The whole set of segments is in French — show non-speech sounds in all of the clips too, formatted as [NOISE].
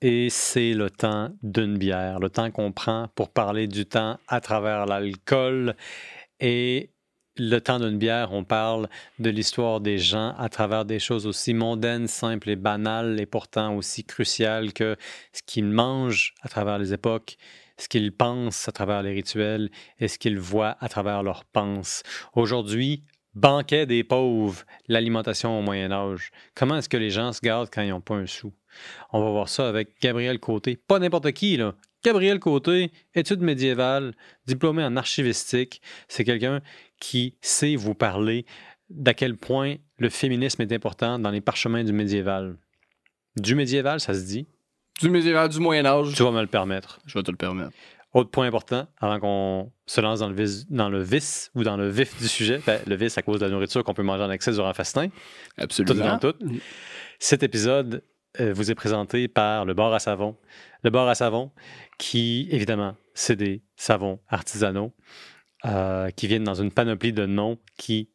et c'est le temps d'une bière, le temps qu'on prend pour parler du temps à travers l'alcool. Et le temps d'une bière, on parle de l'histoire des gens à travers des choses aussi mondaines, simples et banales, et pourtant aussi cruciales que ce qu'ils mangent à travers les époques, ce qu'ils pensent à travers les rituels et ce qu'ils voient à travers leurs pensées. Aujourd'hui, banquet des pauvres, l'alimentation au Moyen Âge. Comment est-ce que les gens se gardent quand ils n'ont pas un sou? On va voir ça avec Gabriel Côté. Pas n'importe qui, là. Gabriel Côté, études médiévales, diplômé en archivistique. C'est quelqu'un qui sait vous parler d'à quel point le féminisme est important dans les parchemins du médiéval. Du médiéval, ça se dit? Du médiéval, du Moyen-Âge. Tu vas me le permettre. Je vais te le permettre. Autre point important, avant qu'on se lance dans le, dans le vice ou dans le vif du sujet, ben, le vice à cause de la nourriture qu'on peut manger en excès durant un festin. Absolument. Tout dans tout. Cet épisode euh, vous est présenté par le bar à savon. Le bar à savon, qui, évidemment, c'est des savons artisanaux euh, qui viennent dans une panoplie de noms qui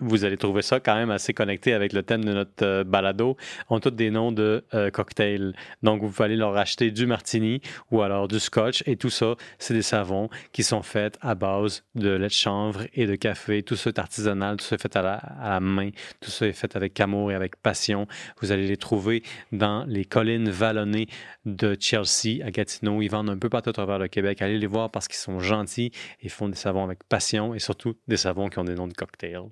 vous allez trouver ça quand même assez connecté avec le thème de notre euh, balado, ont tous des noms de euh, cocktails. Donc, vous pouvez aller leur acheter du martini ou alors du scotch. Et tout ça, c'est des savons qui sont faits à base de lait de chanvre et de café. Tout ça est artisanal, tout ça est fait à la, à la main, tout ça est fait avec amour et avec passion. Vous allez les trouver dans les collines vallonnées de Chelsea à Gatineau. Ils vendent un peu partout à travers le Québec. Allez les voir parce qu'ils sont gentils et font des savons avec passion et surtout des savons qui ont des noms de cocktails.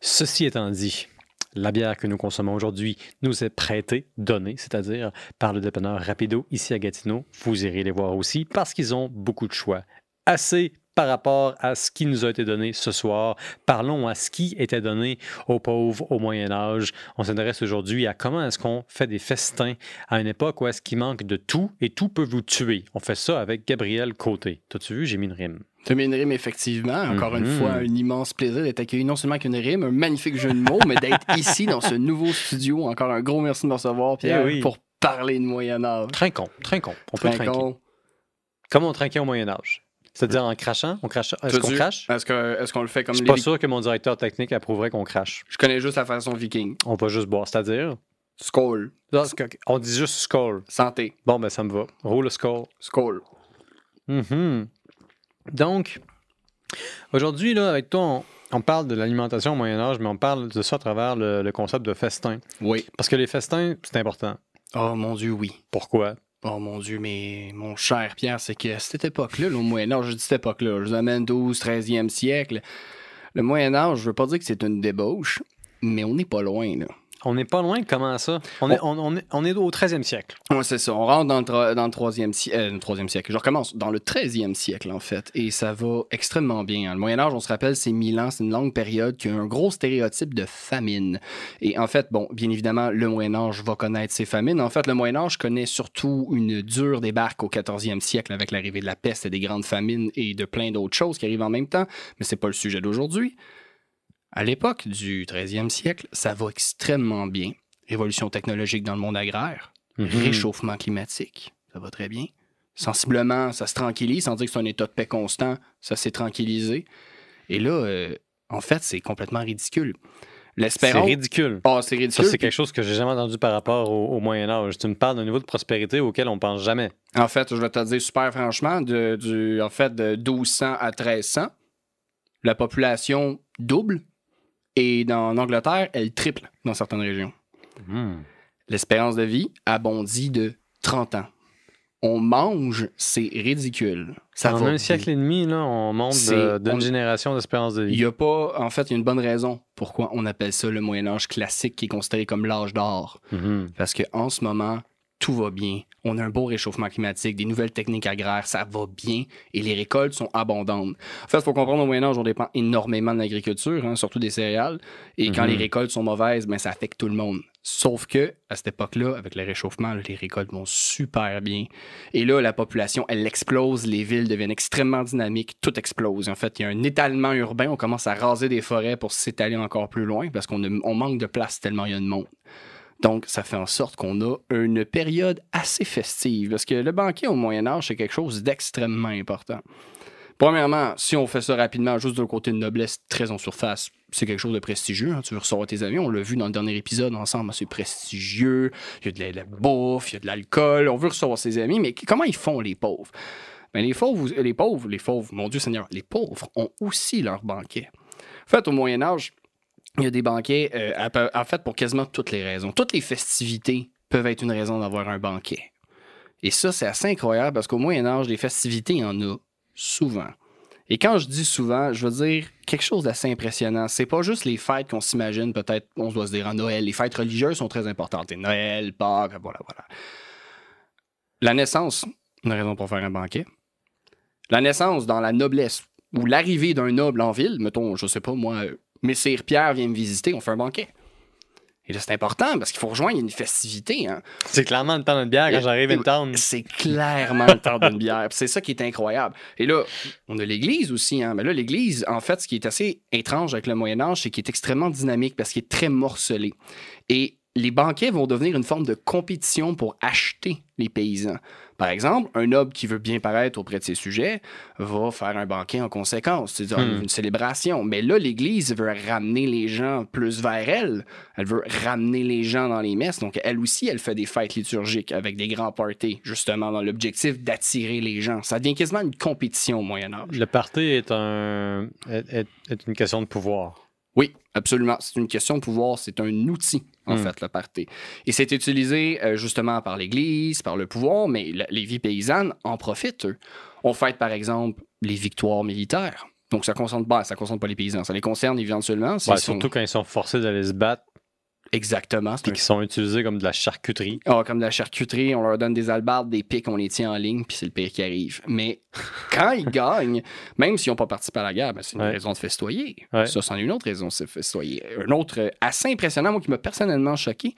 Ceci étant dit, la bière que nous consommons aujourd'hui nous est prêtée, donnée, c'est-à-dire par le dépanneur Rapido ici à Gatineau. Vous irez les voir aussi parce qu'ils ont beaucoup de choix. Assez par rapport à ce qui nous a été donné ce soir. Parlons à ce qui était donné aux pauvres au Moyen Âge. On s'intéresse aujourd'hui à comment est-ce qu'on fait des festins à une époque où est-ce qu'il manque de tout et tout peut vous tuer. On fait ça avec Gabriel Côté. T'as-tu vu, j'ai mis une rime. T'as mis une rime, effectivement. Encore une Mhm. fois, un immense plaisir d'être accueilli non seulement avec une rime, un magnifique jeu de mots, mais d'être [LAUGHS] ici dans ce nouveau studio. Encore un gros merci de me recevoir, Pierre, Eh oui. pour parler de Moyen-Âge. Trinquons, trinquons. On peut trinquer. Trincon. Comment on trinquait au Moyen Âge? C'est-à-dire en crachant? On crache... Est-ce qu'on crache? Est-ce qu'on le fait comme Je suis pas sûr que mon directeur technique approuverait qu'on crache. Je connais juste la façon viking. On va juste boire, c'est-à-dire... Skål. On dit juste skull. Santé. Bon, ben ça me va. Roule le skull. Skål. Mhm. Donc, aujourd'hui, là, avec toi, on, on parle de l'alimentation au Moyen Âge, mais on parle de ça à travers le, le concept de festin. Oui. Parce que les festins, c'est important. Oh mon Dieu, oui. Pourquoi? Oh mon Dieu, mais mon cher Pierre, c'est que à cette époque-là, là, au Moyen-Âge, je dis cette époque-là, je vous amène 12, 13e siècle. Le Moyen-Âge, je veux pas dire que c'est une débauche, mais on n'est pas loin, là. On n'est pas loin, comment ça? On est, on, on est, on est au 13e siècle. Ouais, c'est ça. On rentre dans le, dans le troisième si- euh, le troisième siècle. Je recommence. Dans le 13e siècle, en fait. Et ça va extrêmement bien. hein. Le Moyen-Âge, on se rappelle, c'est 1000 ans. C'est une longue période qui a un gros stéréotype de famine. Et en fait, bon, bien évidemment, le Moyen-Âge va connaître ces famines. En fait, le Moyen-Âge connaît surtout une dure débarque au 14e siècle avec l'arrivée de la peste et des grandes famines et de plein d'autres choses qui arrivent en même temps. Mais c'est pas le sujet d'aujourd'hui. À l'époque du 13e siècle, ça va extrêmement bien. Révolution technologique dans le monde agraire Mhm. réchauffement climatique. Ça va très bien. Sensiblement, ça se tranquillise, sans dire que c'est un état de paix constant, ça s'est tranquillisé. Et là, euh, en fait, c'est complètement ridicule. C'est L'espérance. ridicule. Ah, c'est Ça, ridicule. c'est quelque chose que j'ai jamais entendu par rapport au, au Moyen Âge. Tu me parles d'un niveau de prospérité auquel on pense jamais. En fait, je vais te dire super franchement, de, du, en fait, de 1200 à 1300, la population double. Et dans, en Angleterre, elle triple dans certaines régions. Hmm. L'espérance de vie a bondi de 30 ans. On mange, c'est ridicule. Ça en un siècle et demi, là, on monte de- d'une on- génération d'espérance de Il vie. n'y a pas, en fait, il y a une bonne raison pourquoi on appelle ça le Moyen Âge classique qui est considéré comme l'âge d'or. Mhm. Parce qu'en ce moment, tout va bien. On a un beau réchauffement climatique, des nouvelles techniques agraires, ça va bien et les récoltes sont abondantes. En fait, il faut comprendre au Moyen Âge, on dépend énormément de l'agriculture, hein, surtout des céréales. Et quand Mhm. les récoltes sont mauvaises, ben, ça affecte tout le monde. Sauf que, à cette époque-là, avec le réchauffement, là, les récoltes vont super bien. Et là, la population, elle explose, les villes deviennent extrêmement dynamiques, tout explose. En fait, il y a un étalement urbain, on commence à raser des forêts pour s'étaler encore plus loin parce qu'on on manque de place tellement il y a de monde. Donc, ça fait en sorte qu'on a une période assez festive parce que le banquet au Moyen Âge, c'est quelque chose d'extrêmement important. Premièrement, si on fait ça rapidement, juste d'un côté de noblesse, très en surface, c'est quelque chose de prestigieux. hein. Tu veux recevoir tes amis, on l'a vu dans le dernier épisode ensemble, c'est prestigieux, il y a de la, de bouffe, il y a de l'alcool, on veut recevoir ses amis, mais comment ils font les pauvres? Ben, les pauvres, les pauvres, les pauvres, mon Dieu Seigneur, les pauvres ont aussi leur banquet. En fait, au Moyen Âge, il y a des banquets, euh, en fait, pour quasiment toutes les raisons. Toutes les festivités peuvent être une raison d'avoir un banquet. Et ça, c'est assez incroyable parce qu'au Moyen Âge, les festivités, il en a souvent. Et quand je dis souvent, je veux dire quelque chose d'assez impressionnant. C'est pas juste les fêtes qu'on s'imagine, peut-être, on doit se dire en Noël. Les fêtes religieuses sont très importantes. Et Noël, Pâques, voilà, voilà. La naissance, une raison pour faire un banquet. La naissance dans la noblesse ou l'arrivée d'un noble en ville, mettons, je sais pas moi, Messire Pierre vient me visiter, on fait un banquet. Et là, c'est important parce qu'il faut rejoindre une festivité. Hein. C'est clairement le temps d'une bière quand j'arrive à une town. C'est clairement le temps d'une bière. C'est ça qui est incroyable. Et là, on a l'Église aussi. Hein. Mais là, l'Église, en fait, ce qui est assez étrange avec le Moyen Âge, c'est qu'il est extrêmement dynamique parce qu'il est très morcelé. Et les banquets vont devenir une forme de compétition pour acheter les paysans. Par exemple, un noble qui veut bien paraître auprès de ses sujets va faire un banquet en conséquence, c'est-à-dire Hmm. une célébration. Mais là, l'Église veut ramener les gens plus vers elle. Elle veut ramener les gens dans les messes. Donc, elle aussi, elle fait des fêtes liturgiques avec des grands parties, justement, dans l'objectif d'attirer les gens. Ça devient quasiment une compétition au Moyen-Âge. Le party est, un, est, est- est une question de pouvoir. Oui, absolument. C'est une question de pouvoir. C'est un outil, en Hmm. fait, le. Et c'est utilisé euh, justement par l'Église, par le pouvoir, mais la- les vies paysannes en profitent, eux. On fête, par exemple, les victoires militaires. Donc, ça ne concerne, pas- ça concerne pas les paysans. Ça les concerne éventuellement. sont- Surtout quand ils sont forcés d'aller se battre Exactement. Un qu'ils sont utilisés comme de la charcuterie. Ah, comme de la charcuterie, on leur donne des albardes, des pics, on les tient en ligne, puis c'est le pire qui arrive. Mais [LAUGHS] quand ils gagnent, même s'ils n'ont pas participé à la guerre, ben, c'est une Ouais. raison de festoyer. Ouais. Ça, c'en est une autre raison de se festoyer. Un autre assez impressionnant, moi, qui m'a personnellement choqué,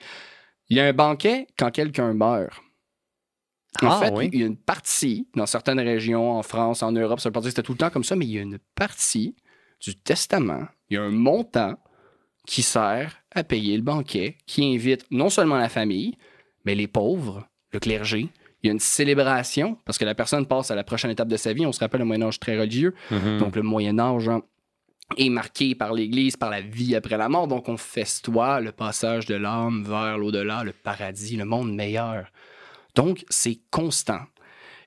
il y a un banquet quand quelqu'un meurt. En Ah, fait, oui. il y a une partie, dans certaines régions, en France, en Europe, ça veut pas dire que c'était tout le temps comme ça, mais il y a une partie du testament, il y a un montant qui sert à payer le banquet, qui invite non seulement la famille, mais les pauvres, le clergé. Il y a une célébration, parce que la personne passe à la prochaine étape de sa vie. On se rappelle le Moyen-Âge très religieux. Mhm. Donc, le Moyen-Âge hein, est marqué par l'Église, par la vie après la mort. Donc, on festoie le passage de l'âme vers l'au-delà, le paradis, le monde meilleur. Donc, c'est constant.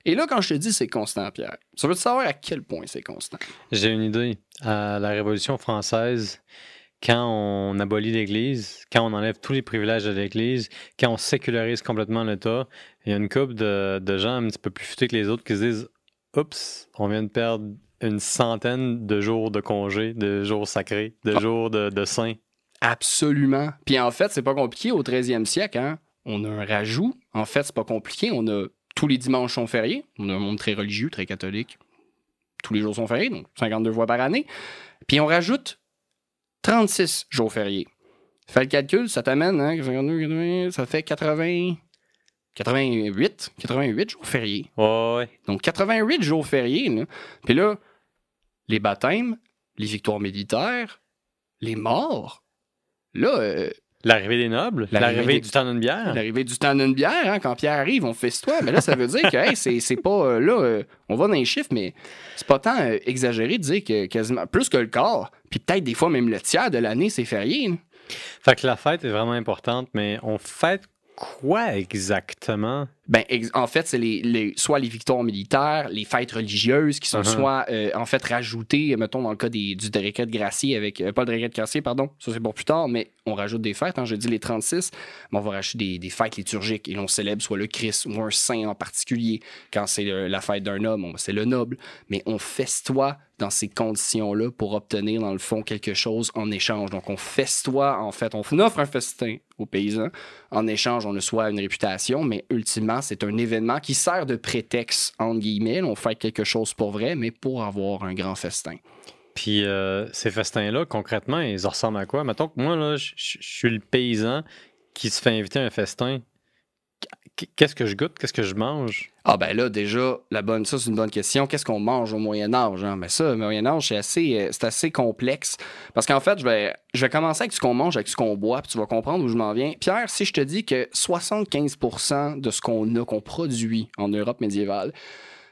Et là, quand je te dis c'est constant, Pierre, ça veut savoir à quel point c'est constant? J'ai une idée. À la Révolution française, quand on abolit l'Église, quand on enlève tous les privilèges de l'Église, quand on sécularise complètement l'État, il y a une couple de, de gens un petit peu plus futés que les autres qui se disent Oups, on vient de perdre une centaine de jours de congés, de jours sacrés, de Ah. jours de, de saints. Absolument. Puis en fait, c'est pas compliqué au 13e siècle. Hein? On a un rajout. En fait, c'est pas compliqué. On a tous les dimanches sont fériés. On a un monde très religieux, très catholique. Tous les jours sont fériés, donc 52 fois par année. Puis on rajoute 36 jours fériés. Fais le calcul, ça t'amène, hein, 52, 80, ça fait 80, 88, 88 jours fériés. Ouais, ouais. Donc 88 jours fériés. Là. Puis là, les baptêmes, les victoires militaires, les morts. Là, euh, L'arrivée des nobles, L'arrivée des- du temps d'une bière. l'arrivée du temps d'une bière, hein, quand Pierre arrive, on festoie. Mais là, ça veut dire que hey, c'est, c'est pas. euh, là, euh, on va dans les chiffres, mais c'est pas tant euh, exagéré de dire que quasiment plus que le quart, puis peut-être des fois même le tiers de l'année, c'est férié. là. Fait que la fête est vraiment importante, mais on fête quoi exactement? Ben, en fait, c'est les, les- soit les victoires militaires, les fêtes religieuses qui sont Uh-huh. soit, euh, en fait, rajoutées, mettons, dans le cas des, du décret de Gracie avec. euh, pas le décret de Gracie, pardon, ça c'est pour plus tard, mais on rajoute des fêtes. Hein, J'ai dit les 36, mais on va rajouter des, des fêtes liturgiques et l'on célèbre soit le Christ ou un saint en particulier. Quand c'est la fête d'un homme, c'est le noble. Mais on festoie dans ces conditions-là pour obtenir, dans le fond, quelque chose en échange. Donc, on festoie, en fait, on offre un festin aux paysans. En échange, on a soit une réputation, mais ultimement, c'est un événement qui sert de prétexte, entre guillemets. On fait quelque chose pour vrai, mais pour avoir un grand festin. Puis euh, ces festins-là, concrètement, ils ressemblent à quoi? Mettons que moi, là, je suis le paysan qui se fait inviter à un festin. Qu- Qu'est-ce que je goûte? Qu'est-ce que je mange? Ah ben là, déjà, la bonne, ça c'est une bonne question. Qu'est-ce qu'on mange au Moyen Âge? Hein? Mais ça, au Moyen Âge, c'est assez, euh, c'est assez complexe. Parce qu'en fait, je vais, je vais commencer avec ce qu'on mange, avec ce qu'on boit, puis tu vas comprendre où je m'en viens. Pierre, si je te dis que 75% de ce qu'on a, qu'on produit en Europe médiévale,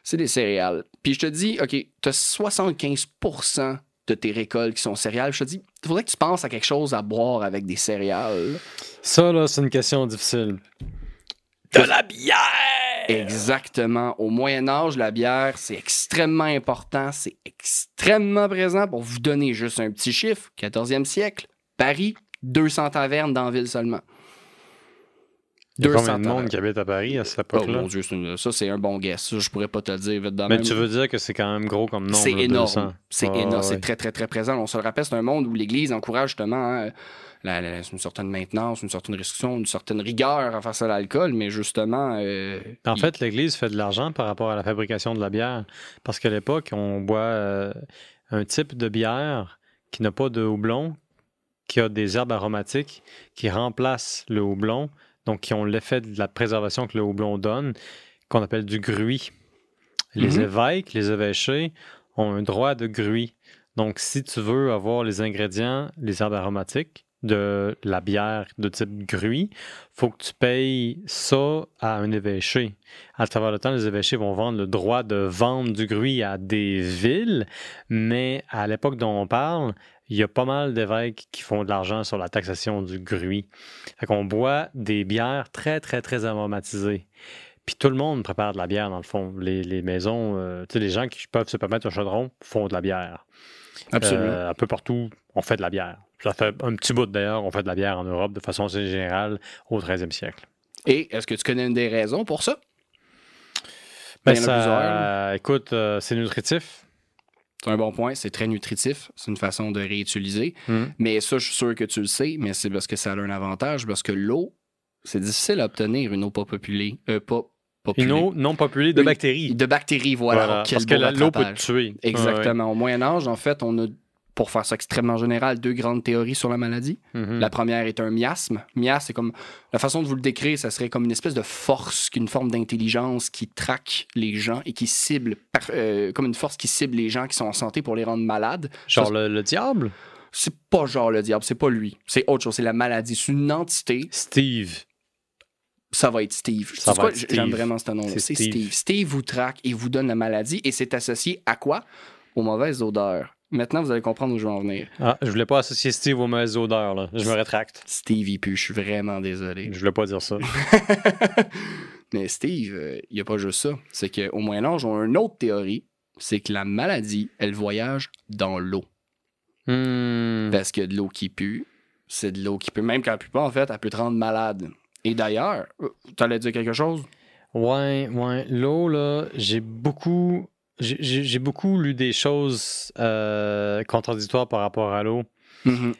c'est des céréales. Puis je te dis, OK, tu as 75% de tes récoltes qui sont céréales. Je te dis, il faudrait que tu penses à quelque chose à boire avec des céréales. Ça, là, c'est une question difficile. De la bière! Exactement. Au Moyen Âge, la bière, c'est extrêmement important, c'est extrêmement présent. Pour vous donner juste un petit chiffre, 14e siècle, Paris, 200 tavernes dans la ville seulement. Il y a combien de monde qui habite à Paris à cette Oh époque-là? mon Dieu, c'est une- ça c'est un bon guess. Ça, je pourrais pas te le dire vite dans Mais même- tu veux dire que c'est quand même gros comme nombre? C'est énorme. 200. C'est Ouais, énorme. ouais. C'est très, très, très présent. On se le rappelle, c'est un monde où l'Église encourage justement hein, la- la- une certaine maintenance, une certaine restriction, une certaine rigueur face à l'alcool, mais justement. euh, En il- fait, l'Église fait de l'argent par rapport à la fabrication de la bière. Parce qu'à l'époque, on boit euh, un type de bière qui n'a pas de houblon, qui a des herbes aromatiques, qui remplacent le houblon, donc qui ont l'effet de la préservation que le houblon donne, qu'on appelle du gruit. Les Mhm. évêques, les évêchés ont un droit de gruit. Donc, si tu veux avoir les ingrédients, les herbes aromatiques de la bière de type gruit, faut que tu payes ça à un évêché. À travers le temps, les évêchés vont vendre le droit de vendre du gruit à des villes, mais à l'époque dont on parle, il y a pas mal d'évêques qui font de l'argent sur la taxation du gruit. Fait qu'on boit des bières très, très, très aromatisées. Puis tout le monde prépare de la bière, dans le fond. Les, les maisons, euh, tu sais, les gens qui peuvent se permettre un chaudron font de la bière. Absolument. Euh, un peu partout, on fait de la bière. Ça fait un petit bout d'ailleurs, on fait de la bière en Europe de façon assez générale au 13e siècle. Et est-ce que tu connais une des raisons pour ça? Ben, ça- là. écoute, euh, c'est nutritif. C'est un bon point. C'est très nutritif. C'est une façon de réutiliser. Mm. Mais ça, je suis sûr que tu le sais, mais c'est parce que ça a un avantage, parce que l'eau, c'est difficile à obtenir une eau pas populée. Euh, pas populée. Une eau non populée de Oui. bactéries. De bactéries, voilà. Parce que l'eau peut te tuer. Exactement. Au Moyen Âge, en fait, on a, pour faire ça extrêmement général, deux grandes théories sur la maladie. Mhm. La première est un miasme. Miasme, c'est comme la façon de vous le décrire, ça serait comme une espèce de force, une forme d'intelligence qui traque les gens et qui cible, par- euh, comme une force qui cible les gens qui sont en santé pour les rendre malades. Genre Ça, le, le diable? C'est pas genre le diable, c'est pas lui, c'est autre chose, c'est la maladie, c'est une entité. Steve. Ça va être Steve. J'aime vraiment ce nom-là. C'est C'est Steve. Steve. Steve vous traque et vous donne la maladie et c'est associé à quoi? Aux mauvaises odeurs. Maintenant, vous allez comprendre où je vais en venir. Ah, je voulais pas associer Steve aux mauvaises odeurs. Là. Je me rétracte. Steve, il pue, je suis vraiment désolé. Je voulais pas dire ça. [LAUGHS] Mais Steve, euh, il n'y a pas juste ça. C'est qu'au Moyen-Âge, on a une autre théorie. C'est que la maladie, elle voyage dans l'eau. Hmm. Parce que de l'eau qui pue, c'est de l'eau qui pue. Même quand elle pue pas, en fait, elle peut te rendre malade. Et d'ailleurs, euh, t'allais dire quelque chose? Ouais, ouais. L'eau, là, j'ai beaucoup. J'ai beaucoup lu des choses euh, contradictoires par rapport à l'eau. Mhm.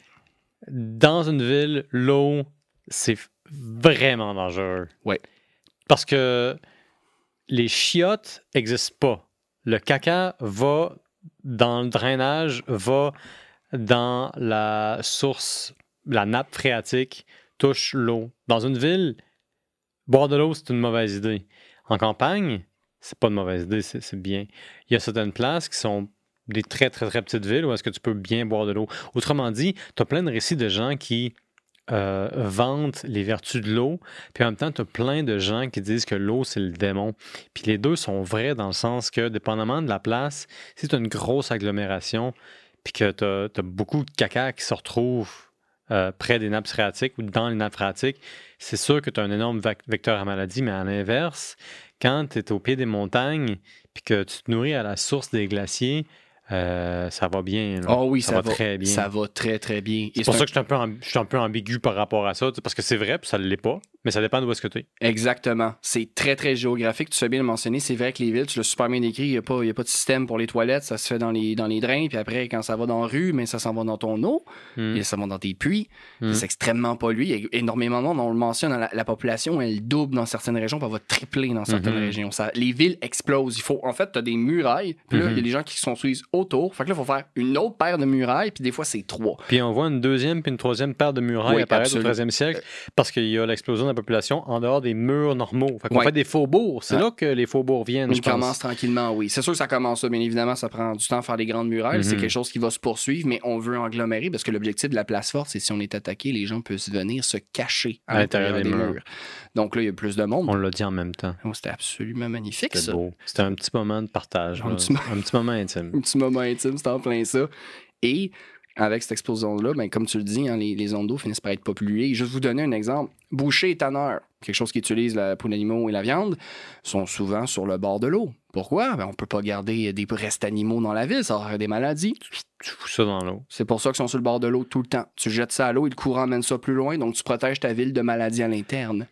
Dans une ville, l'eau, c'est vraiment dangereux. Ouais. Parce que les chiottes n'existent pas. Le caca va dans le drainage, va dans la source, la nappe phréatique, touche l'eau. Dans une ville, boire de l'eau, c'est une mauvaise idée. En campagne, c'est pas une mauvaise idée, c'est bien. Il y a certaines places qui sont des très, très, très petites villes où est-ce que tu peux bien boire de l'eau. Autrement dit, tu as plein de récits de gens qui euh, vantent les vertus de l'eau, puis en même temps, tu as plein de gens qui disent que l'eau, c'est le démon. Puis les deux sont vrais dans le sens que, dépendamment de la place, si tu as une grosse agglomération, puis que tu as, beaucoup de caca qui se retrouvent euh, près des nappes phréatiques ou dans les nappes phréatiques, c'est sûr que tu as un énorme vecteur à maladie, mais à l'inverse, quand tu es au pied des montagnes, puis que tu te nourris à la source des glaciers, euh, ça va bien. là. Oh oui, ça, ça, va, très bien. Ça va très, très bien. C'est pour un- ça que je suis, un peu amb- je suis un peu ambigu par rapport à ça, sais, parce que c'est vrai, puis ça ne l'est pas, mais ça dépend d'où est-ce que tu es. Exactement. C'est très, très géographique. Tu fais bien le mentionner. C'est vrai que les villes, tu l'as super bien décrit, il n'y a, pas- y a pas de système pour les toilettes. Ça se fait dans les, dans les drains. Puis après, quand ça va dans la rue, mais ça s'en va dans ton eau. Hmm. Et ça va dans tes puits. Mm. C'est extrêmement pollué. Il y a énormément de monde. On le mentionne, la, la population, elle double dans certaines régions, puis elle va tripler dans certaines Mhm. régions. Ça, les villes explosent. Il faut, en fait, tu as des murailles. Puis là, il y a des gens qui se construisent au autour. Fait que là, il faut faire une autre paire de murailles, puis des fois, c'est trois. Puis on voit une deuxième puis une troisième paire de murailles Oui, apparaître absolument. au 13e siècle parce qu'il y a l'explosion de la population en dehors des murs normaux. Fait qu'on fait des faubourgs. C'est Ouais. là que les faubourgs viennent, On je pense. tranquillement, oui. C'est sûr que ça commence bien évidemment, ça prend du temps à faire des grandes murailles. C'est Mhm. quelque chose qui va se poursuivre, mais on veut agglomérer parce que l'objectif de la place forte, c'est si on est attaqué, les gens peuvent venir se cacher à, À l'intérieur des des murs. Donc là, il y a plus de monde. On l'a dit en même temps. Oh, C'était absolument magnifique, C'était ça. beau. C'était un petit moment de partage. Un petit un petit moment intime. [LAUGHS] Un petit moment intime, c'est en plein ça. Et avec cette explosion-là, ben, comme tu le dis, hein, les, les ondes d'eau finissent par être polluées. Juste vous donner un exemple. Boucher et tanneur, quelque chose qui utilise la, pour l'animaux et la viande, sont souvent sur le bord de l'eau. Pourquoi? Ben, on peut pas garder des restes animaux dans la ville, ça aurait des maladies. Tu fous ça dans l'eau. C'est pour ça qu'ils sont sur le bord de l'eau tout le temps. Tu jettes ça à l'eau et le courant mène ça plus loin, donc tu protèges ta ville de maladies à l'interne.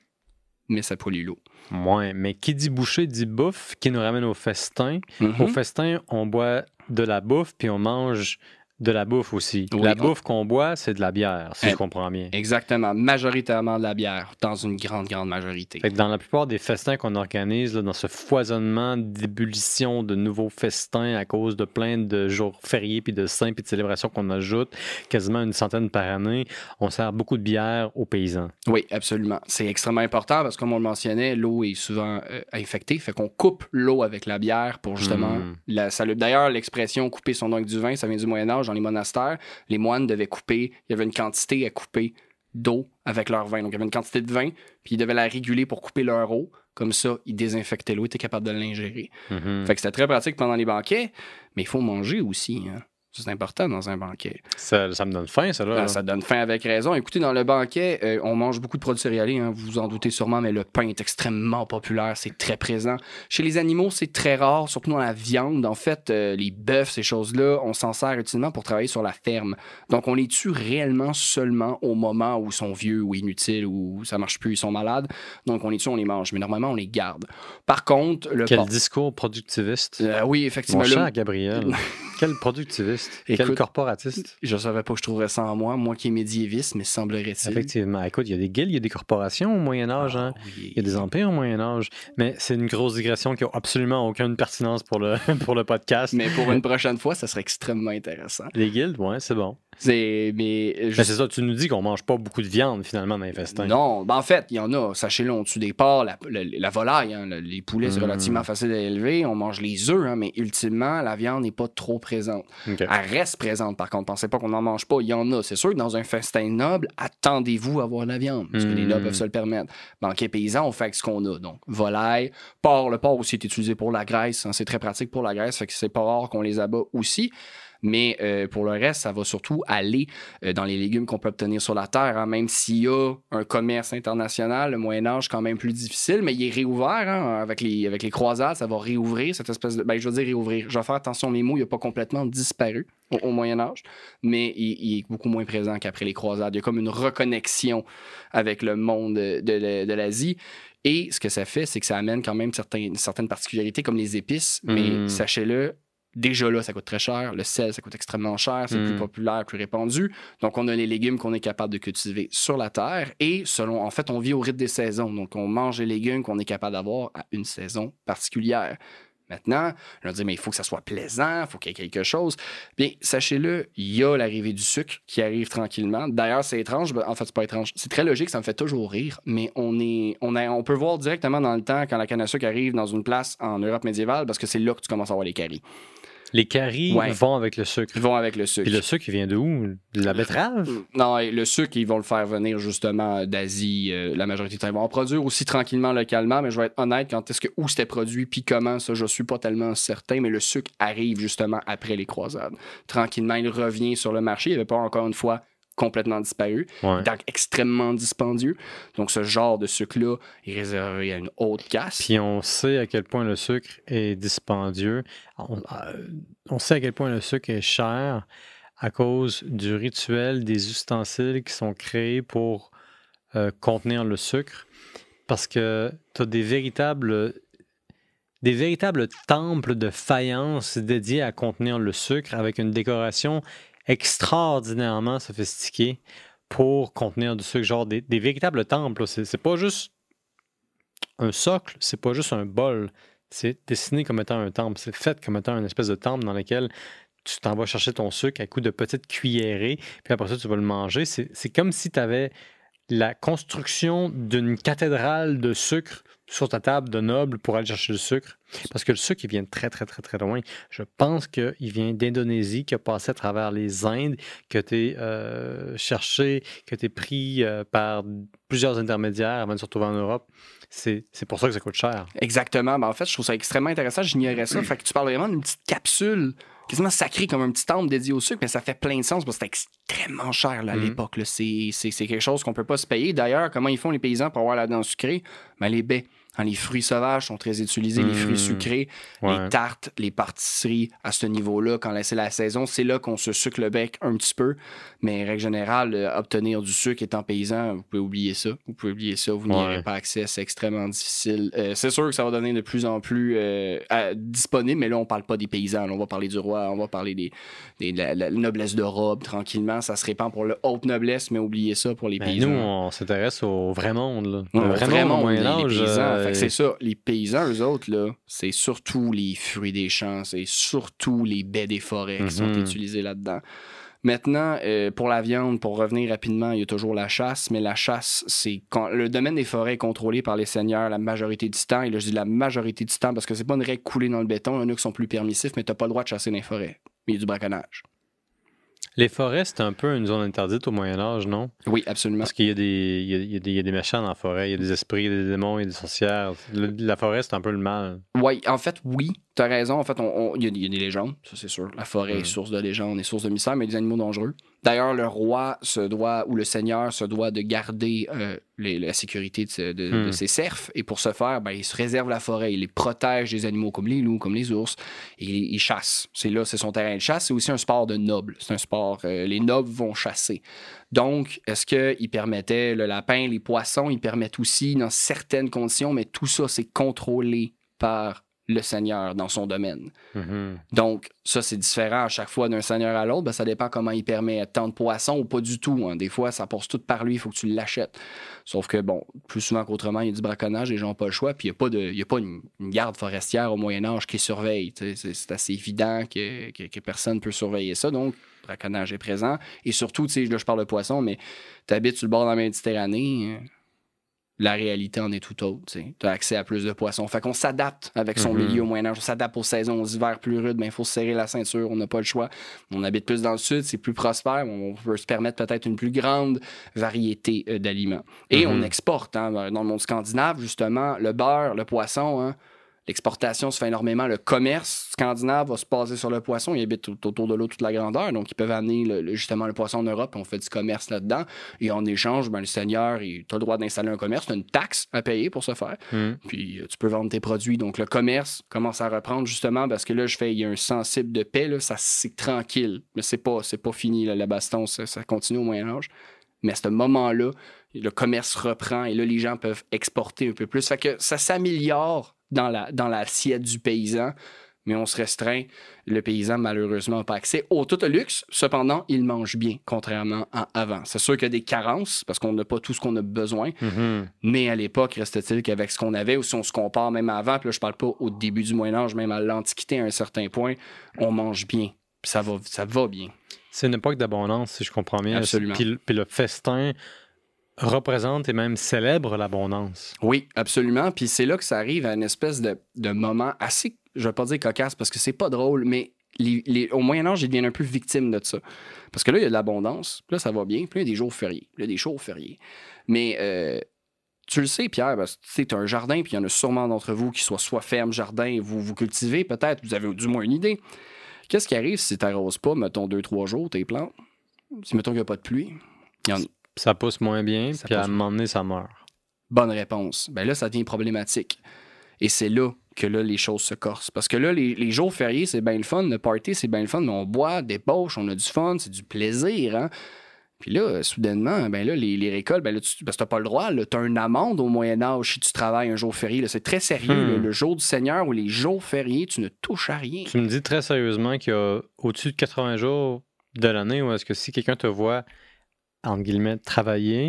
Mais ça pollue l'eau. Ouais, mais qui dit boucher dit bouffe, qui nous ramène au festin. Au Mhm. festin, on boit de la bouffe puis on mange de la bouffe aussi. Oui, la on- bouffe qu'on boit, c'est de la bière, si Eh, je comprends bien. Exactement. Majoritairement de la bière, dans une grande, grande majorité. Fait que dans la plupart des festins qu'on organise, là, dans ce foisonnement d'ébullition de nouveaux festins à cause de plein de jours fériés, puis de saints, puis de célébrations qu'on ajoute, quasiment une centaine par année, on sert beaucoup de bière aux paysans. Oui, absolument. C'est extrêmement important parce que, comme on le mentionnait, l'eau est souvent euh, infectée. Fait qu'on coupe l'eau avec la bière pour justement. Mm. la- D'ailleurs, l'expression couper son avec du vin, ça vient du Moyen-Âge. Dans les monastères, les moines devaient couper. Il y avait une quantité à couper d'eau avec leur vin. Donc, il y avait une quantité de vin, puis ils devaient la réguler pour couper leur eau. Comme ça, ils désinfectaient l'eau, ils étaient capables de l'ingérer. Mhm. Fait que c'était très pratique pendant les banquets, mais il faut manger aussi. hein. C'est important dans un banquet. ça, ça me donne faim, ça, là. Là. ça donne faim avec raison. Écoutez, dans le banquet, euh, on mange beaucoup de produits céréaliers, hein, vous vous en doutez sûrement, mais le pain est extrêmement populaire, c'est très présent. Chez les animaux, c'est très rare, surtout dans la viande. En fait, euh, les bœufs, ces choses-là, on s'en sert utilement pour travailler sur la ferme. Donc, on les tue réellement seulement au moment où ils sont vieux ou inutiles ou ça marche plus, ils sont malades. Donc, on les tue, on les mange, mais normalement, on les garde. Par contre, le Quel porc- discours productiviste. Euh, oui, effectivement. Mon le- cher Gabriel, [LAUGHS] quel productiviste, quel Écoute, corporatiste. Je savais pas que je trouverais ça en moi, moi qui est médiéviste, mais semblerait-il. Effectivement. Écoute, il y a des guildes, il y a des corporations au Moyen-Âge, hein. Ah oui. il y a des empires au Moyen-Âge, mais c'est une grosse digression qui n'a absolument aucune pertinence pour le, [LAUGHS] pour le podcast. Mais pour une prochaine fois, ça serait extrêmement intéressant. Les guildes, ouais, c'est bon. C'est, mais, euh, Mais je- c'est ça, tu nous dis qu'on mange pas beaucoup de viande finalement dans les festins. non, ben en fait, il y en a. Sachez-le, on tue des porcs, la, la- la volaille, hein, le- les poulets, c'est Mm. relativement facile à élever. On mange les œufs, hein, mais ultimement, la viande n'est pas trop présente. Elle reste présente, par contre. Pensez pas qu'on n'en mange pas. Il y en a. C'est sûr que dans un festin noble, attendez-vous à avoir de la viande, parce que les nobles peuvent se le permettre. Banquet paysan, on fait avec ce qu'on a. Donc, volaille, porc. Le porc aussi est utilisé pour la graisse. hein. C'est très pratique pour la graisse, fait que c'est pas rare qu'on les abat aussi. Mais euh, pour le reste, ça va surtout aller euh, dans les légumes qu'on peut obtenir sur la terre. hein. Même s'il y a un commerce international, le Moyen-Âge, quand même plus difficile, mais il est réouvert. hein. Avec, les, avec les croisades, ça va réouvrir cette espèce de. Ben, je veux dire réouvrir. Je vais faire attention à mes mots, il n'a pas complètement disparu au, au Moyen-Âge, mais il, il est beaucoup moins présent qu'après les croisades. Il y a comme une reconnexion avec le monde de, de- de l'Asie. Et ce que ça fait, c'est que ça amène quand même certains- certaines particularités comme les épices, mais Mm. sachez-le, Déjà là, ça coûte très cher. Le sel, ça coûte extrêmement cher. C'est Mm. plus populaire, plus répandu. Donc, on a les légumes qu'on est capable de cultiver sur la terre. Et selon, en fait, on vit au rythme des saisons. Donc, on mange les légumes qu'on est capable d'avoir à une saison particulière. Maintenant, on dire, mais il faut que ça soit plaisant, il faut qu'il y ait quelque chose. Bien, sachez-le, il y a l'arrivée du sucre qui arrive tranquillement. D'ailleurs, c'est étrange. ben, En fait, c'est pas étrange. C'est très logique, ça me fait toujours rire. Mais on, est, on, a, on peut voir directement dans le temps quand la canne à sucre arrive dans une place en Europe médiévale parce que c'est là que tu commences à avoir les caries. Les caries Ouais. vont avec le sucre. Ils vont avec le sucre. Puis le sucre, il vient de où? De la betterave? Non, et le sucre, ils vont le faire venir justement d'Asie euh, la majorité du temps. Ils vont en produire aussi tranquillement localement, mais je vais être honnête, quand est-ce que où c'était produit, puis comment, ça, je suis pas tellement certain, mais le sucre arrive justement après les croisades. Tranquillement, il revient sur le marché. Il n'avait pas encore une fois complètement disparu, Ouais. donc extrêmement dispendieux. Donc ce genre de sucre-là est réservé à une haute casse. Puis on sait à quel point le sucre est dispendieux. On, euh, on sait à quel point le sucre est cher à cause du rituel des ustensiles qui sont créés pour euh, contenir le sucre. Parce que tu as des véritables, des véritables temples de faïence dédiés à contenir le sucre avec une décoration extraordinairement sophistiquée pour contenir du sucre. Genre des, véritables temples. C'est pas juste un socle, c'est pas juste un bol. C'est dessiné comme étant un temple. C'est fait comme étant une espèce de temple dans lequel tu t'en vas chercher ton sucre à coup de petites cuillerées, puis après ça, tu vas le manger. C'est comme si tu avais la construction d'une cathédrale de sucre sur ta table de noble pour aller chercher le sucre? Parce que le sucre, il vient de très, très, très, très loin. Je pense qu'il vient d'Indonésie, qui a passé à travers les Indes, que tu es euh, cherché, que tu es pris euh, par plusieurs intermédiaires avant de se retrouver en Europe. C'est pour ça que ça coûte cher. Exactement. Ben, en fait, je trouve ça extrêmement intéressant. J'ignorais ça. fait que tu parles vraiment d'une petite capsule quasiment sacré comme un petit temple dédié au sucre, mais ça fait plein de sens parce que c'était extrêmement cher là, à mm-hmm. l'époque. C'est quelque chose qu'on peut pas se payer. D'ailleurs, comment ils font les paysans pour avoir la dent sucrée? Ben, les baies. Hein, les fruits sauvages sont très utilisés, les fruits mmh. sucrés, les tartes, les pâtisseries à ce niveau-là. Quand c'est la saison, c'est là qu'on se sucre le bec un petit peu. Mais règle générale, euh, obtenir du sucre étant paysan, vous pouvez oublier ça. Vous pouvez oublier ça, vous n'y aurez pas accès, c'est extrêmement difficile. Euh, c'est sûr que ça va donner de plus en plus euh, disponible, mais là, on parle pas des paysans. on va parler du roi, on va parler des, de la, noblesse de robe tranquillement. Ça se répand pour le haute noblesse, mais oubliez ça pour les ben, paysans. Nous, on s'intéresse au vrai monde. Là. Le vrai monde, paysans. c'est ça. Les paysans, eux autres, là, c'est surtout les fruits des champs, c'est surtout les baies des forêts qui sont mhm. utilisés là-dedans. Maintenant, euh, pour la viande, pour revenir rapidement, il y a toujours la chasse, mais la chasse, c'est quand le domaine des forêts est contrôlé par les seigneurs la majorité du temps. Et là, je dis la majorité du temps parce que c'est pas une règle coulée dans le béton. Il y en a qui sont plus permissifs, mais tu n'as pas le droit de chasser dans les forêts. Mais il y a du braconnage. Les forêts, c'est un peu une zone interdite au Moyen Âge, non? Oui, absolument. Parce qu'il y, a des, il y, a, des méchants dans la forêt, il y a des esprits, il y a des démons, il y a des sorcières. la forêt, c'est un peu le mal. Oui, en fait, oui, tu as raison. En fait, il, y a, des légendes, ça c'est sûr. La forêt est hmm. source de légendes, est source de mystère, mais y des animaux dangereux. D'ailleurs, le roi se doit, ou le seigneur se doit de garder euh, la sécurité de, hmm. ses serfs. Et pour ce faire, ben, il se réserve la forêt. Il les protège des animaux comme les loups, comme les ours. Et il, chasse. C'est là, c'est son terrain de chasse. C'est aussi un sport de nobles. C'est un sport, euh, les nobles vont chasser. Donc, est-ce qu'il permettait le lapin, les poissons, ils permettent aussi dans certaines conditions, mais tout ça, c'est contrôlé par le Seigneur dans son domaine. Mm-hmm. Donc, ça, c'est différent à chaque fois d'un Seigneur à l'autre. Ben, ça dépend comment il permet tant de poissons ou pas du tout. Hein. Des fois, ça passe tout par lui, il faut que tu l'achètes. Sauf que, bon, plus souvent qu'autrement, il y a du braconnage, les gens n'ont pas le choix. Puis, il n'y a pas, de, a pas une, garde forestière au Moyen-Âge qui surveille. C'est assez évident que, que, personne ne peut surveiller ça. Donc, le braconnage est présent. Et surtout, là, je parle de poissons, mais tu habites sur le bord de la Méditerranée la réalité en est tout autre. Tu as accès à plus de poissons. Fait qu'on s'adapte avec son mm-hmm. milieu au Moyen-Âge. On s'adapte aux saisons, aux hivers plus rudes. Ben, il faut se serrer la ceinture. On n'a pas le choix. On habite plus dans le sud, c'est plus prospère. On peut se permettre peut-être une plus grande variété euh, d'aliments. Et on mm-hmm. exporte. Hein, dans le monde scandinave, justement, le beurre, le poisson. Hein, L'exportation se fait énormément. Le commerce scandinave va se baser sur le poisson. Ils habitent autour de l'eau toute la grandeur. Donc, ils peuvent amener justement le poisson en Europe. On fait du commerce là-dedans. Et en échange, ben, le seigneur, tu as le droit d'installer un commerce. Tu as une taxe à payer pour ce faire. Hmm. Puis, euh, tu peux vendre tes produits. Donc, le commerce commence à reprendre justement parce que là, je fais, il y a un sensible de paix. Là, ça, c'est tranquille. Mais c'est pas, c'est pas fini, la baston. Ça, ça continue au Moyen-Âge. Mais à ce moment-là, le commerce reprend et là, les gens peuvent exporter un peu plus. Fait que ça s'améliore dans la dans l'assiette du paysan, mais on se restreint. Le paysan, malheureusement, n'a pas accès au tout luxe. Cependant, il mange bien, contrairement à avant. C'est sûr qu'il y a des carences, parce qu'on n'a pas tout ce qu'on a besoin. Mm-hmm. Mais à l'époque, reste-t-il qu'avec ce qu'on avait, ou si on se compare même avant, puis là, je parle pas au début du Moyen-Âge, même à l'Antiquité à un certain point, on mange bien. ça va, ça va bien. C'est une époque d'abondance, si je comprends bien. Absolument. Puis, le festin représente et même célèbre l'abondance. Oui, absolument. Puis c'est là que ça arrive à une espèce de, moment assez, je vais pas dire cocasse parce que c'est pas drôle, mais au Moyen Âge, ils deviennent un peu victimes de ça. Parce que là, il y a de l'abondance, là, ça va bien, puis là, il y a des jours fériés, il y a des jours fériés. Mais euh, tu le sais, Pierre, c'est un jardin, puis il y en a sûrement d'entre vous qui soient soit ferme, jardin, vous vous cultivez peut-être, vous avez du moins une idée. Qu'est-ce qui arrive si tu n'arroses pas, mettons, deux, trois jours, tes plantes? Si, mettons qu'il n'y a pas de pluie, ça pousse moins bien, puis à un moment donné, ça meurt. Bonne réponse. Ben là, ça devient problématique. Et c'est là que là, les choses se corsent. Parce que là, les, jours fériés, c'est bien le fun. Le party, c'est bien le fun. Mais on boit, débauche, on a du fun, c'est du plaisir. Hein? Puis là, soudainement, ben là, les, récoltes, ben là, tu n'as pas le droit. Tu as une amende au Moyen-Âge si tu travailles un jour férié. C'est très sérieux. Hmm. le jour du Seigneur ou les jours fériés, tu ne touches à rien. Tu me dis très sérieusement qu'il y a au-dessus de 80 jours de l'année où est-ce que si quelqu'un te voit entre guillemets, travailler,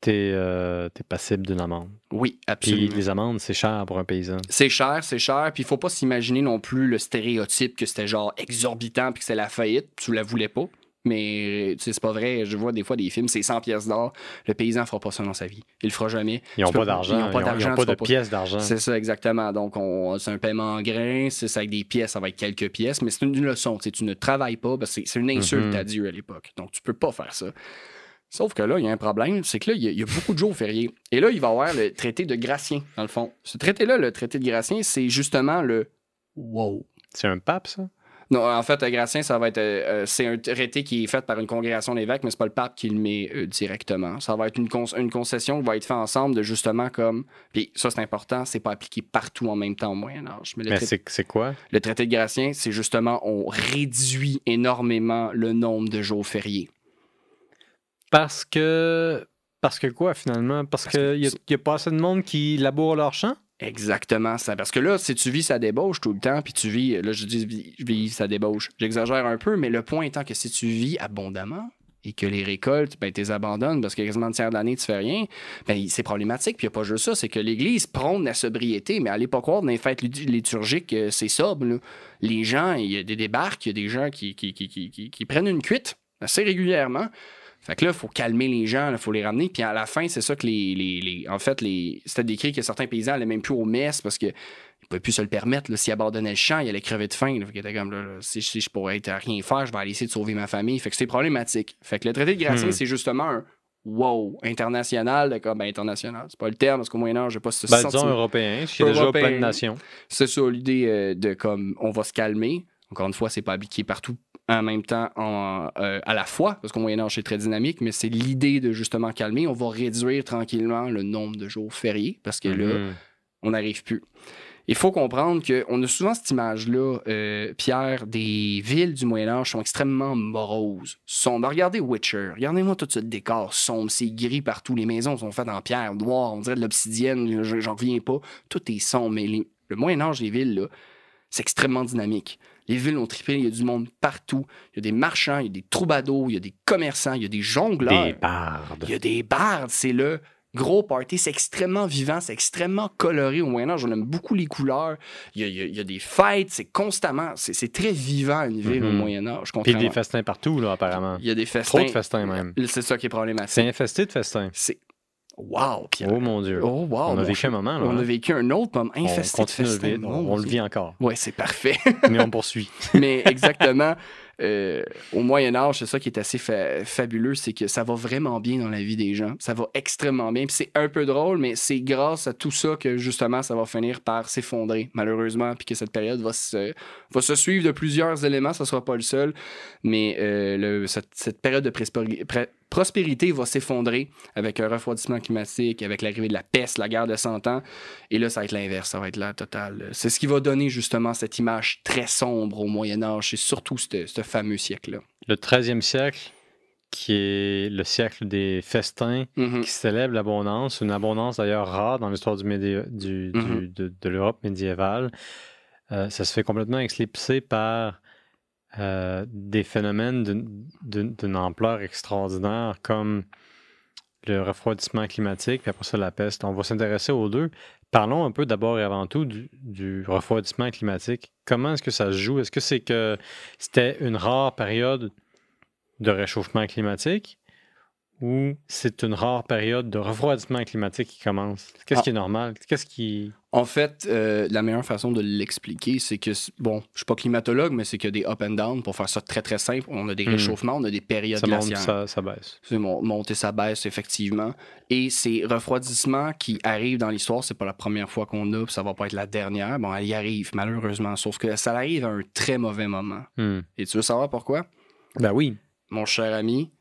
tu es, passible d'une amende. Oui, Puis absolument. les amendes, c'est cher pour un paysan. C'est cher, c'est cher. Puis il faut pas s'imaginer non plus le stéréotype que c'était genre exorbitant puis que c'est la faillite. Tu la voulais pas. Mais sais, c'est pas vrai. Je vois des fois des films, c'est 100 pièces d'or. Le paysan fera pas ça dans sa vie. Il le fera jamais. Ils n'ont pas d'argent. Ils n'ont pas d'argent. pas tu de pas- pièces d'argent. C'est ça, exactement. Donc, on, c'est un paiement en grains. C'est ça avec des pièces, ça va être quelques pièces. Mais c'est une leçon. Tu ne travailles pas. c'est une insulte Mhm. à Dieu à l'époque. Donc, tu peux pas faire ça. Sauf que là, il y a un problème, c'est que là, il y, a, il y a beaucoup de jours fériés. Et là, il va y avoir le traité de Gratien, dans le fond. Ce traité-là, le traité de Gratien, c'est justement le wow. C'est un pape, ça? Non, en fait, euh, Gratien, ça va être. euh, euh, c'est un traité qui est fait par une congrégation d'évêques, mais c'est pas le pape qui le met euh, directement. Ça va être une, con- une concession qui va être faite ensemble de justement comme. Puis ça, c'est important, c'est pas appliqué partout en même temps au Moyen-Âge. Mais le, Mais traité, c'est c'est quoi? le traité de Gratien, c'est justement, on réduit énormément le nombre de jours fériés. Parce que. Parce que quoi, finalement? Parce, Parce qu'il que- n'y a, pas assez de monde qui laboure leur champ? Exactement ça. Parce que là, si tu vis sa débauche tout le temps, puis tu vis, là, je dis vis, vis sa débauche, j'exagère un peu, mais le point étant que si tu vis abondamment et que les récoltes, ben, tu abandonnes parce que quasiment le tiers de l'année, tu fais rien, ben, c'est problématique. Puis il n'y a pas juste ça, c'est que l'Église prône la sobriété, mais allez pas croire dans les fêtes litu- liturgiques, euh, c'est sobre. Les gens, il y a des débarques, il y a des gens qui, qui, qui- qui prennent une cuite assez régulièrement. Fait que là, il faut calmer les gens, il faut les ramener. Puis à la fin, c'est ça que les. les, les- en fait, les, c'était décrit que certains paysans allaient même plus aux messes parce qu'ils ne pouvaient plus se le permettre. S'ils abandonnaient le champ, ils allaient crever de faim. Là. Fait étaient comme, là, là, si, si je pourrais être à rien faire, je vais aller essayer de sauver ma famille. Fait que c'est problématique. Fait que le traité de Gratien, Hmm. c'est justement un wow international. de Comme, ben, international, c'est pas le terme parce qu'au Moyen-Âge, j'ai pas ce Ben, disons européen, a déjà plein de nations. C'est ça, l'idée euh, de comme on va se calmer. Encore une fois, c'est pas appliqué partout en même temps en, euh, à la fois, parce qu'au Moyen-Âge, c'est très dynamique, mais c'est l'idée de justement calmer. On va réduire tranquillement le nombre de jours fériés, parce que là, Mhm. on n'arrive plus. Il faut comprendre qu'on a souvent cette image-là, euh, Pierre, des villes du Moyen-Âge sont extrêmement moroses. Sombres. Regardez Witcher. Regardez-moi tout ce décor sombre. C'est gris partout. Les maisons sont faites en pierre noire. On dirait de l'obsidienne. je- J'en reviens pas. Tout est sombre. Mais les- le Moyen-Âge, les villes, là, c'est extrêmement dynamique. Les villes ont trippé. Il y a du monde partout. Il y a des marchands, il y a des troubadours, il y a des commerçants, il y a des jongleurs. Des bardes. Il y a des bardes, c'est le gros party. C'est extrêmement vivant, c'est extrêmement coloré au Moyen-Âge. On aime beaucoup les couleurs. Il y a, il y a- il y a des fêtes, c'est constamment. C'est c'est très vivant une ville au Mhm. Moyen-Âge. Puis contrairement- des festins partout, là, apparemment. Il y a des festins. Trop de festins, même. C'est ça qui est C'est problématique. infesté de festins. C'est. Wow, Pierre. Oh mon Dieu. Oh, wow. on a mon vécu cher. un moment, là. On hein. a vécu un autre moment infesté de on, le vit encore. Ouais, c'est parfait. [LAUGHS] Mais on poursuit. [LAUGHS] Mais exactement, euh, au Moyen Âge, c'est ça qui est assez fa- fabuleux, c'est que ça va vraiment bien dans la vie des gens. Ça va extrêmement bien. Puis c'est un peu drôle, mais c'est grâce à tout ça que justement ça va finir par s'effondrer, malheureusement, puis que cette période va se, va se suivre de plusieurs éléments. Ça sera pas le seul, mais euh, le- cette, cette période de pré- prospérité va s'effondrer avec un refroidissement climatique, avec l'arrivée de la peste, la guerre de 100 ans. Et là, ça va être l'inverse, ça va être la totale. C'est ce qui va donner justement cette image très sombre au Moyen Âge. C'est surtout ce ce fameux siècle-là. Le 13e siècle, qui est le siècle des festins, Mhm. qui célèbre l'abondance, une abondance d'ailleurs rare dans l'histoire du Mhm. de, de l'Europe médiévale. Euh, ça se fait complètement éclipser par euh, des phénomènes d'une- ampleur extraordinaire comme le refroidissement climatique, puis après ça la peste. On va s'intéresser aux deux. Parlons un peu d'abord et avant tout du, du refroidissement climatique. Comment est-ce que ça se joue? Est-ce que c'est que c'était une rare période de réchauffement climatique? Ou c'est une rare période de refroidissement climatique qui commence? Qu'est-ce Ah. qui est normal? Qu'est-ce qui... En fait, euh, la meilleure façon de l'expliquer, c'est que, bon, je suis pas climatologue, mais c'est qu'il y a des up and down. Pour faire ça très, très simple, on a des Mhm. réchauffements, on a des périodes Ça monte, ça, ça baisse. C'est mon- monter sa baisse, effectivement. Et ces refroidissements qui arrivent dans l'histoire, c'est pas la première fois qu'on a, puis ça va pas être la dernière. Bon, elle y arrive, malheureusement. Sauf que ça arrive à un très mauvais moment. Hmm. Et tu veux savoir pourquoi? Ben oui. Mon cher ami,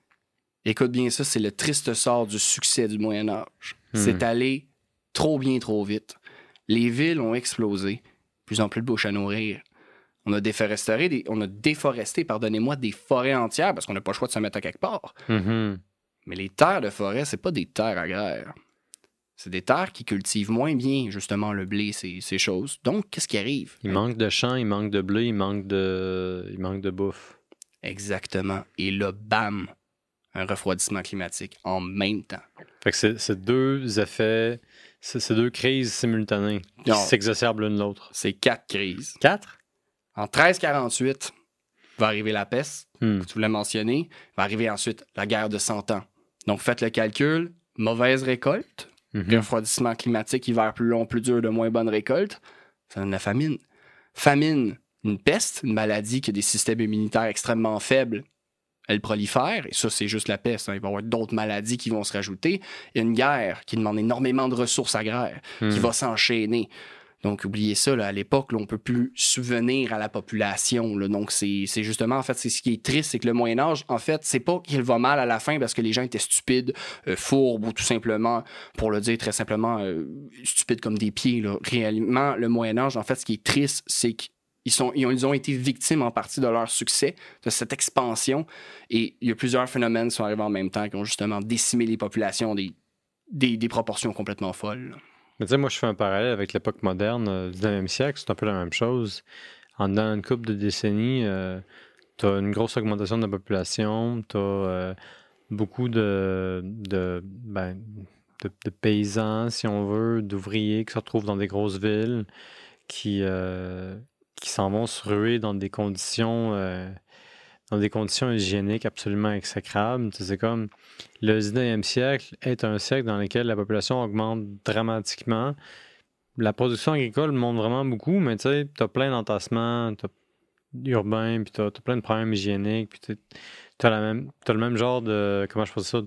écoute bien ça, c'est le triste sort du succès du Moyen Âge. Hmm. C'est allé trop bien, trop vite. Les villes ont explosé. Plus en plus de bouches à nourrir. On a déforesté, des- on a déforesté, pardonnez-moi, des forêts entières parce qu'on n'a pas le choix de se mettre à quelque part. Mhm. Mais les terres de forêt, c'est pas des terres agraires. C'est des terres qui cultivent moins bien, justement, le blé, ces, ces choses. Donc, qu'est-ce qui arrive? Il manque de champs, il manque de blé, il manque de, il manque de bouffe. Exactement. Et là, bam! Un refroidissement climatique en même temps. Fait que c'est deux effets, c'est deux crises simultanées qui s'exacerbent l'une l'autre. C'est quatre crises. Quatre? En 1348, va arriver la peste, Hmm. que tu voulais mentionner. Va arriver ensuite la guerre de 100 ans. Donc, faites le calcul. Mauvaise récolte, Mhm. refroidissement climatique, hiver plus long, plus dur, de moins bonne récolte. Ça donne la famine. Famine, une peste, une maladie qui a des systèmes immunitaires extrêmement faibles. Elle prolifère, et ça, c'est juste la peste. hein. Il va y avoir d'autres maladies qui vont se rajouter. Il y a une guerre qui demande énormément de ressources agraires qui Hmm. va s'enchaîner. Donc, oubliez ça, là, à l'époque, on peut plus subvenir à la population. là. Donc, c'est c'est justement, en fait, c'est ce qui est triste, c'est que le Moyen-Âge, en fait, c'est pas qu'il va mal à la fin parce que les gens étaient stupides, euh, fourbes ou tout simplement, pour le dire très simplement, euh, stupides comme des pieds. Là. Réellement, le Moyen-Âge, en fait, ce qui est triste, c'est ils ont, été victimes en partie de leur succès, de cette expansion. Et il y a plusieurs phénomènes qui sont arrivés en même temps qui ont justement décimé les populations des, des, proportions complètement folles. Mais moi, je fais un parallèle avec l'époque moderne euh, du 19e siècle. C'est un peu la même chose. En dans une couple de décennies, tu as une grosse augmentation de la population, tu as beaucoup de, de, ben, de paysans, si on veut, d'ouvriers qui se retrouvent dans des grosses villes, qui, euh, qui s'en vont se ruer dans des conditions, euh, dans des conditions hygiéniques absolument exécrables. C'est comme le 19e siècle est un siècle dans lequel la population augmente dramatiquement. La production agricole monte vraiment beaucoup, mais tu sais, tu as plein d'entassements t'as- urbains, puis tu as, plein de problèmes hygiéniques, puis tu as, le même genre de, comment je ça,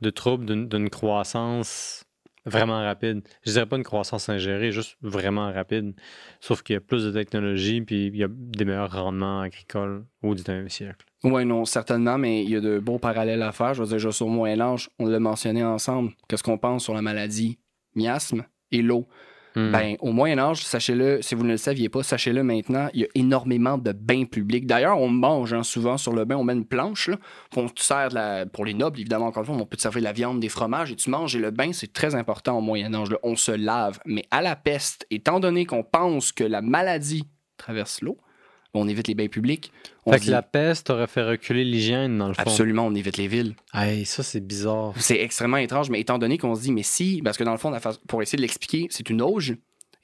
de troubles d'une croissance vraiment rapide. Je dirais pas une croissance ingérée, juste vraiment rapide. Sauf qu'il y a plus de technologie, puis il y a des meilleurs rendements agricoles au 19e siècle. Oui, non, certainement, mais il y a de beaux parallèles à faire. Je veux dire, juste au Moyen-Âge, on l'a mentionné ensemble. Qu'est-ce qu'on pense sur la maladie miasme et l'eau? Hmm. Ben, au Moyen-Âge, sachez-le, si vous ne le saviez pas, sachez-le maintenant, il y a énormément de bains publics. D'ailleurs, on mange hein, souvent sur le bain, on met une planche, on sert pour les nobles, évidemment, encore une fois, on peut te servir de la viande, des fromages, et tu manges, et le bain, c'est très important au Moyen-Âge. là. On se lave. Mais à la peste, étant donné qu'on pense que la maladie traverse l'eau, on évite les bains publics. On fait que la peste aurait fait reculer l'hygiène, dans le fond. Absolument, on évite les villes. Hey, ça, c'est bizarre. C'est extrêmement étrange, mais étant donné qu'on se dit, mais si, parce que dans le fond, pour essayer de l'expliquer, c'est une auge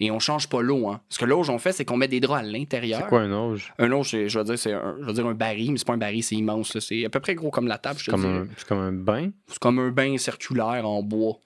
et on change pas l'eau. Hein. Ce que l'auge, on fait, c'est qu'on met des draps à l'intérieur. C'est quoi un auge? Un auge, c'est- je veux dire, c'est un, je veux dire un baril, mais c'est pas un baril, c'est immense. C'est à peu près gros comme la table, te Comme un, c'est comme un bain? C'est comme un bain circulaire en bois.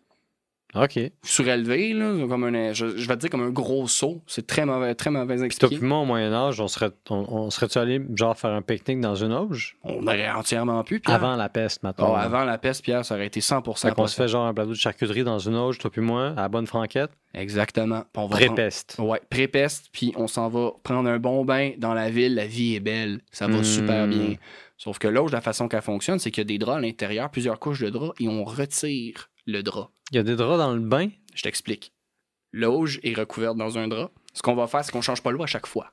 OK. Surélevé, là, comme un, je, je vais te dire comme un gros seau. C'est très mauvais, très mauvais expliqué. puis moi, au Moyen-Âge, on serait, on, on serait-tu allé, genre, faire un pique-nique dans une auge? On aurait entièrement pu, Pierre. Avant la peste, maintenant. Oh, avant la peste, Pierre, ça aurait été 100% Fait qu'on se fait genre un plateau de charcuterie dans une auge, toi puis moi, à la bonne franquette? Exactement. Va prendre- Pré-peste. Ouais, pré-peste, puis on s'en va prendre un bon bain dans la ville. La vie est belle. Ça va super bien. Sauf que l'auge, la façon qu'elle fonctionne, c'est qu'il y a des draps à l'intérieur, plusieurs couches de draps, et on retire le drap. Il y a des draps dans le bain? Je t'explique. L'auge est recouverte dans un drap. Ce qu'on va faire, c'est qu'on change pas l'eau à chaque fois.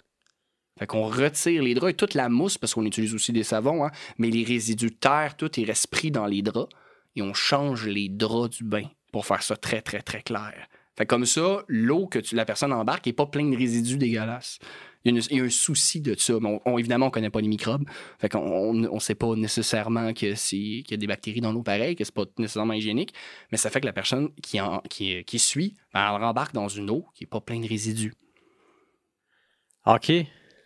Fait qu'on retire les draps et toute la mousse, parce qu'on utilise aussi des savons, hein, mais les résidus de terre, tout est pris dans les draps et on change les draps du bain pour faire ça très, très, très clair. Fait comme ça, l'eau que tu- la personne embarque n'est pas pleine de résidus dégueulasses. Il y, a une- il y a un souci de ça. Mais on- on- évidemment, on ne connaît pas les microbes. Fait qu'on ne sait pas nécessairement que c'est- qu'il y a des bactéries dans l'eau pareil, que c'est pas nécessairement hygiénique. Mais ça fait que la personne qui, en, qui, qui suit, ben, elle rembarque dans une eau qui n'est pas pleine de résidus. OK.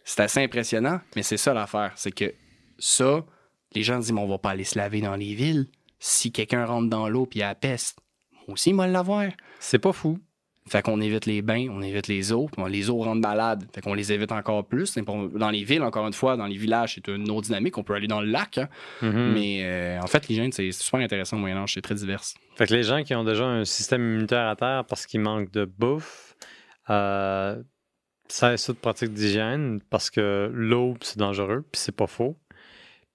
C'est assez impressionnant, mais c'est ça l'affaire. C'est que ça, les gens disent, mais on va pas aller se laver dans les villes. Si quelqu'un rentre dans l'eau puis il a la peste, moi aussi, va l'avoir. C'est pas fou. Fait qu'on évite les bains, on évite les eaux, puis on- les eaux rendent malades. Fait qu'on les évite encore plus. Dans les villes, encore une fois, dans les villages, c'est une autre dynamique. On peut aller dans le lac. hein. Mhm. Mais euh, en fait, l'hygiène, c'est super intéressant au Moyen-Âge. C'est très divers. Fait que les gens qui ont déjà un système immunitaire à terre parce qu'ils manquent de bouffe, euh, ça ça de pratique d'hygiène parce que l'eau, c'est dangereux, puis c'est pas faux.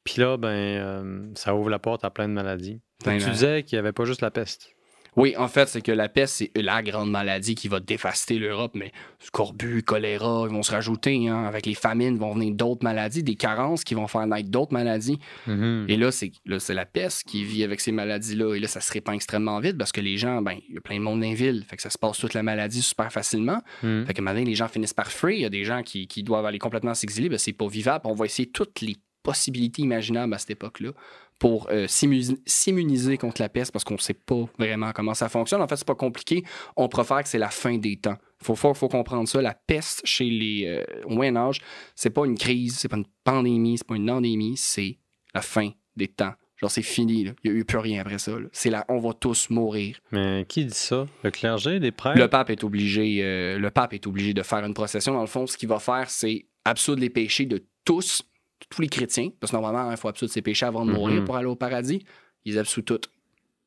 Puis là, ben, euh, ça ouvre la porte à plein de maladies. Tu disais qu'il n'y avait pas juste la peste. Oui, en fait, c'est que la peste, c'est la grande maladie qui va dévaster l'Europe, mais scorbut, choléra, ils vont se rajouter. hein. Avec les famines, vont venir d'autres maladies, des carences qui vont faire naître d'autres maladies. Mhm. Et là, c'est là, c'est la peste qui vit avec ces maladies-là. Et là, ça se répand extrêmement vite parce que les gens, ben, il y a plein de monde dans les villes. Fait que ça se passe toute la maladie super facilement. Mhm. Fait que maintenant, les gens finissent par fuir. Il y a des gens qui, qui doivent aller complètement s'exiler. Ben, c'est pas vivable. On va essayer toutes les possibilités imaginables à cette époque-là pour euh, s'immu- s'immuniser contre la peste parce qu'on ne sait pas vraiment comment ça fonctionne. En fait, c'est pas compliqué. On préfère que c'est la fin des temps. Il faut, faut, faut comprendre ça. La peste chez les euh, au Moyen Âge, c'est pas une crise, c'est pas une pandémie, c'est pas une endémie, c'est la fin des temps. Genre, c'est fini. là. Il n'y a eu plus rien après ça. C'est là, on va tous mourir. Mais qui dit ça? Le clergé, les prêtres? Le pape est obligé, euh, le pape est obligé de faire une procession. Dans le fond, ce qu'il va faire, c'est absoudre les péchés de tous, tous les chrétiens, parce que normalement, il faut absoudre ses péchés avant de mourir Mhm. pour aller au paradis. Il les absout toutes.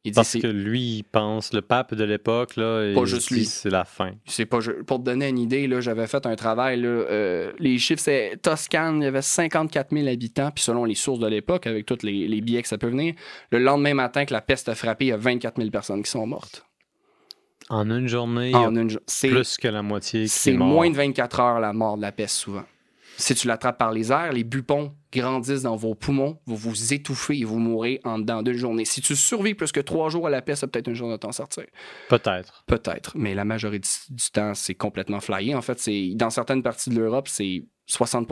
Il Parce que lui, il pense, le pape de l'époque, là, Pas il juste dit lui. c'est la fin. c'est pas je- pour te donner une idée là, j'avais fait un travail là, euh, les chiffres c'est Toscane, il y avait 54 000 habitants puis selon les sources de l'époque avec tous les, les billets que ça peut venir, le lendemain matin que la peste a frappé, il y a 24 000 personnes qui sont mortes. En une journée, En une plus que la moitié qui C'est moins de 24 heures la mort de la peste souvent. Si tu l'attrapes par les airs, les bupons grandissent dans vos poumons, vous vous étouffez et vous mourrez en dedans d'une journée. Si tu survis plus que trois jours à la peste, ça peut-être une journée de t'en sortir. Peut-être. Peut-être, mais la majorité du temps, c'est complètement flyé. En fait, c'est dans certaines parties de l'Europe, c'est 60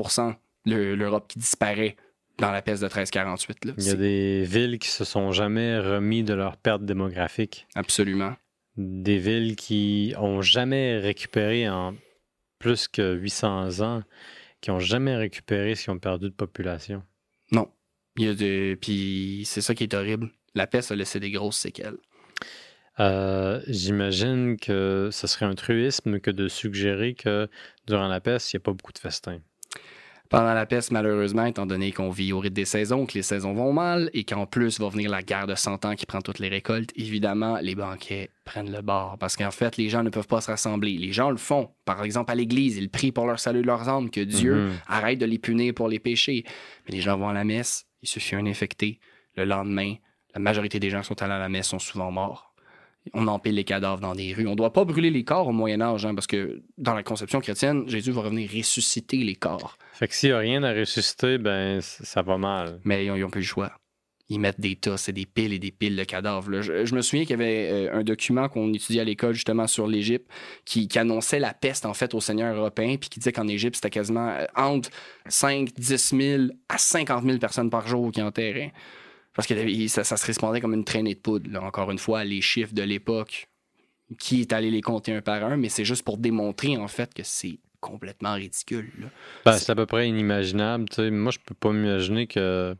de l'Europe qui disparaît dans la peste de 1348. là. Il y a C'est- des villes qui se sont jamais remis de leur perte démographique. Absolument. Des villes qui ont jamais récupéré en plus que 800 ans, qui ont jamais récupéré ce qu'ils ont perdu de population. Non. Il y a de... Puis c'est ça qui est horrible. La peste a laissé des grosses séquelles. Euh, J'imagine que ce serait un truisme que de suggérer que durant la peste, il n'y a pas beaucoup de festins. Pendant la peste, malheureusement, étant donné qu'on vit au rythme des saisons, que les saisons vont mal et qu'en plus va venir la guerre de 100 ans qui prend toutes les récoltes, évidemment, les banquets prennent le bord. Parce qu'en fait, les gens ne peuvent pas se rassembler. Les gens le font. Par exemple, à l'église, ils prient pour leur salut de leurs âmes, que Dieu Mhm. arrête de les punir pour les péchés. Mais les gens vont à la messe, il suffit un infecté. Le lendemain, la majorité des gens qui sont allés à la messe sont souvent morts. On empile les cadavres dans des rues. On ne doit pas brûler les corps au Moyen Âge, hein, parce que dans la conception chrétienne, Jésus va revenir ressusciter les corps. Fait que s'il n'y a rien à ressusciter, ben ça va mal. Mais ils ont, ils ont plus le choix. Ils mettent des tas, c'est des piles et des piles de cadavres. là. Je, je me souviens qu'il y avait euh, un document qu'on étudiait à l'école justement sur l'Égypte qui, qui annonçait la peste en fait aux seigneurs européens puis qui disait qu'en Égypte c'était quasiment euh, entre 5, 10 000 à 50 000 personnes par jour qui enterraient. Parce que ça, ça se répandait comme une traînée de poudre. là. Encore une fois, les chiffres de l'époque, qui est allé les compter un par un, mais c'est juste pour démontrer en fait que c'est complètement ridicule. là. Ben, c'est à peu près inimaginable. Moi, je peux pas m'imaginer que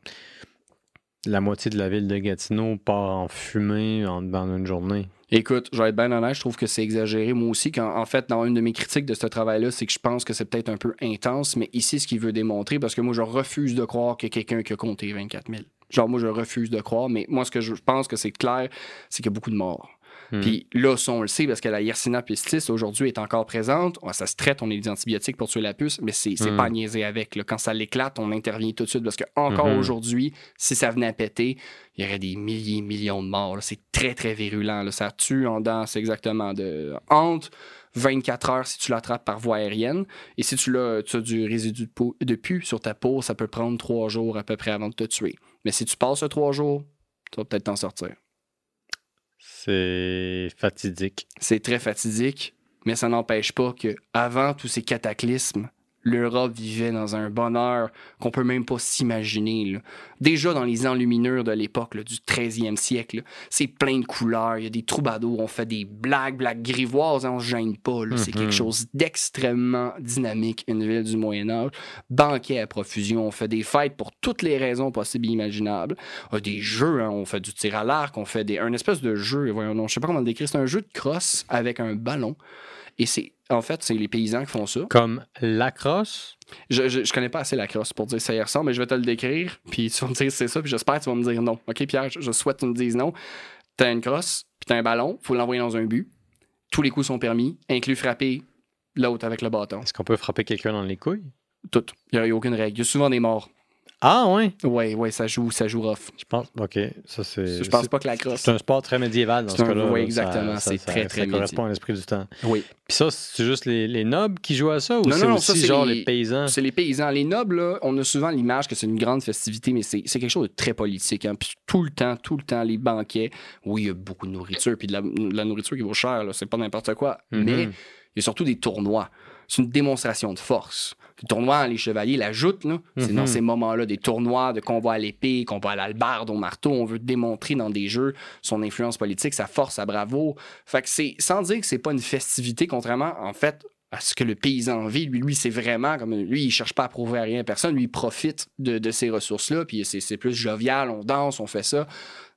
la moitié de la ville de Gatineau part en fumée en, dans une journée. Écoute, je vais être bien honnête, je trouve que c'est exagéré. Moi aussi, quand, en fait, dans une de mes critiques de ce travail-là, c'est que je pense que c'est peut-être un peu intense, mais ici, ce qu'il veut démontrer, parce que moi, je refuse de croire a quelqu'un qui a compté 24 000. Genre, moi, je refuse de croire, mais moi, ce que je pense que c'est clair, c'est qu'il y a beaucoup de morts. Hmm. Puis là, ça, on le sait, parce que la Yersinia pestis, aujourd'hui, est encore présente. Ça se traite, on a des antibiotiques pour tuer la puce, mais c'est Hmm. pas à niaiser avec. là. Quand ça l'éclate, on intervient tout de suite, parce que encore Mhm. aujourd'hui, si ça venait à péter, il y aurait des milliers, millions de morts. C'est très, très virulent. là. Ça tue en dedans, c'est exactement de entre 24 heures si tu l'attrapes par voie aérienne. Et si tu, l'as- tu as du résidu de, peau- de pu sur ta peau, ça peut prendre trois jours à peu près avant de te tuer. Mais si tu passes trois jours, tu vas peut-être t'en sortir. C'est fatidique. C'est très fatidique, mais ça n'empêche pas que avant tous ces cataclysmes, l'Europe vivait dans un bonheur qu'on peut même pas s'imaginer. Déjà dans les enluminures de l'époque du 13e siècle, c'est plein de couleurs, il y a des troubadours, on fait des blagues, blagues grivoises, hein, on se gêne pas. C'est Mhm. quelque chose d'extrêmement dynamique, une ville du Moyen Âge. Banquet à profusion, on fait des fêtes pour toutes les raisons possibles et imaginables. On a des jeux, hein, on fait du tir à l'arc, on fait des, un espèce de jeu, voyons, non, je sais pas comment le décrire, c'est un jeu de crosse avec un ballon. Et c'est, en fait, c'est les paysans qui font ça. Comme la crosse, Je, je, je connais pas assez la crosse pour dire ça y ressemble, mais je vais te le décrire, puis tu vas me dire c'est ça, puis j'espère que tu vas me dire non. OK, Pierre, je, je souhaite que tu me dises non. T'as une crosse, puis t'as un ballon, faut l'envoyer dans un but. Tous les coups sont permis, inclus frapper l'autre avec le bâton. est-ce qu'on peut frapper quelqu'un dans les couilles? Tout. Il n'y a, aucune règle. Il y a souvent des morts. Ah, ouais. Ouais, ouais, ça joue, ça joue rough. Je pense. OK. Ça, c'est. Je pense pas que la crosse. C'est un sport très médiéval dans ce cas-là. oui, exactement. C'est ça- très, ça très correspond à l'esprit du temps. Oui. Puis ça, c'est juste les, les nobles qui jouent à ça ou c'est aussi genre les- les, paysans? C'est les paysans. Les nobles, là, on a souvent l'image que c'est une grande festivité, mais c'est c'est quelque chose de très politique. hein. Puis tout le temps, tout le temps, les banquets, oui, il y a beaucoup de nourriture, puis de la, de la nourriture qui vaut cher, là, c'est pas n'importe quoi. Mhm. Mais il y a surtout des tournois. C'est une démonstration de force. Le tournoi, les chevaliers, la joute, là, c'est dans Mhm. ces moments-là, des tournois de combat à l'épée, combat à l'albarde, au marteau. On veut démontrer dans des jeux son influence politique, sa force, sa bravoure. Fait que c'est, sans dire que c'est pas une festivité, contrairement, en fait, à ce que le paysan vit. Lui, lui c'est vraiment comme. Lui, il cherche pas à prouver à rien à personne. Lui, il profite de, de ces ressources-là. Puis c'est plus jovial, on danse, on fait ça.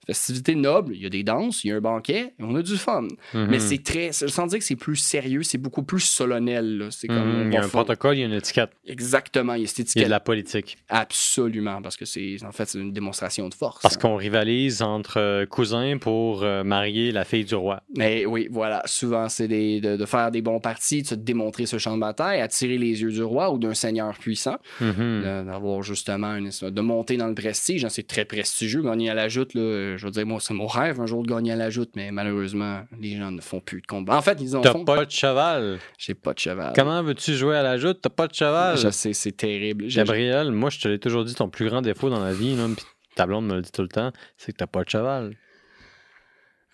Festivité noble, il y a des danses, il y a un banquet, et on a du fun. Mhm. Mais c'est très. Sans dire que c'est plus sérieux, c'est beaucoup plus solennel. là. C'est comme. Mhm, Il y a un protocole, il y a une étiquette, Exactement, il y a cette il y a étiquette. de la politique. Absolument, parce que c'est. En fait, une démonstration de force. Parce hein. qu'on rivalise entre euh, cousins pour euh, marier la fille du roi. Mais oui, voilà. Souvent, c'est de, de faire des bons partis, de se démontrer ce champ de bataille, attirer les yeux du roi ou d'un seigneur puissant, Mhm. d'avoir justement une, de monter dans le prestige. hein, C'est très prestigieux. Gagner à la joute, là, je veux dire, moi, c'est mon rêve un jour de gagner à la joute, mais malheureusement, les gens ne font plus de combat. En fait, ils en T'as font. pas de cheval. J'ai pas de cheval. Comment veux-tu jouer à la joute? T'as pas de cheval. Je sais, c'est terrible. Gabriel, moi, je te l'ai toujours dit, ton plus grand défaut dans la vie, là, puis ta blonde me le dit tout le temps, c'est que t'as pas de cheval.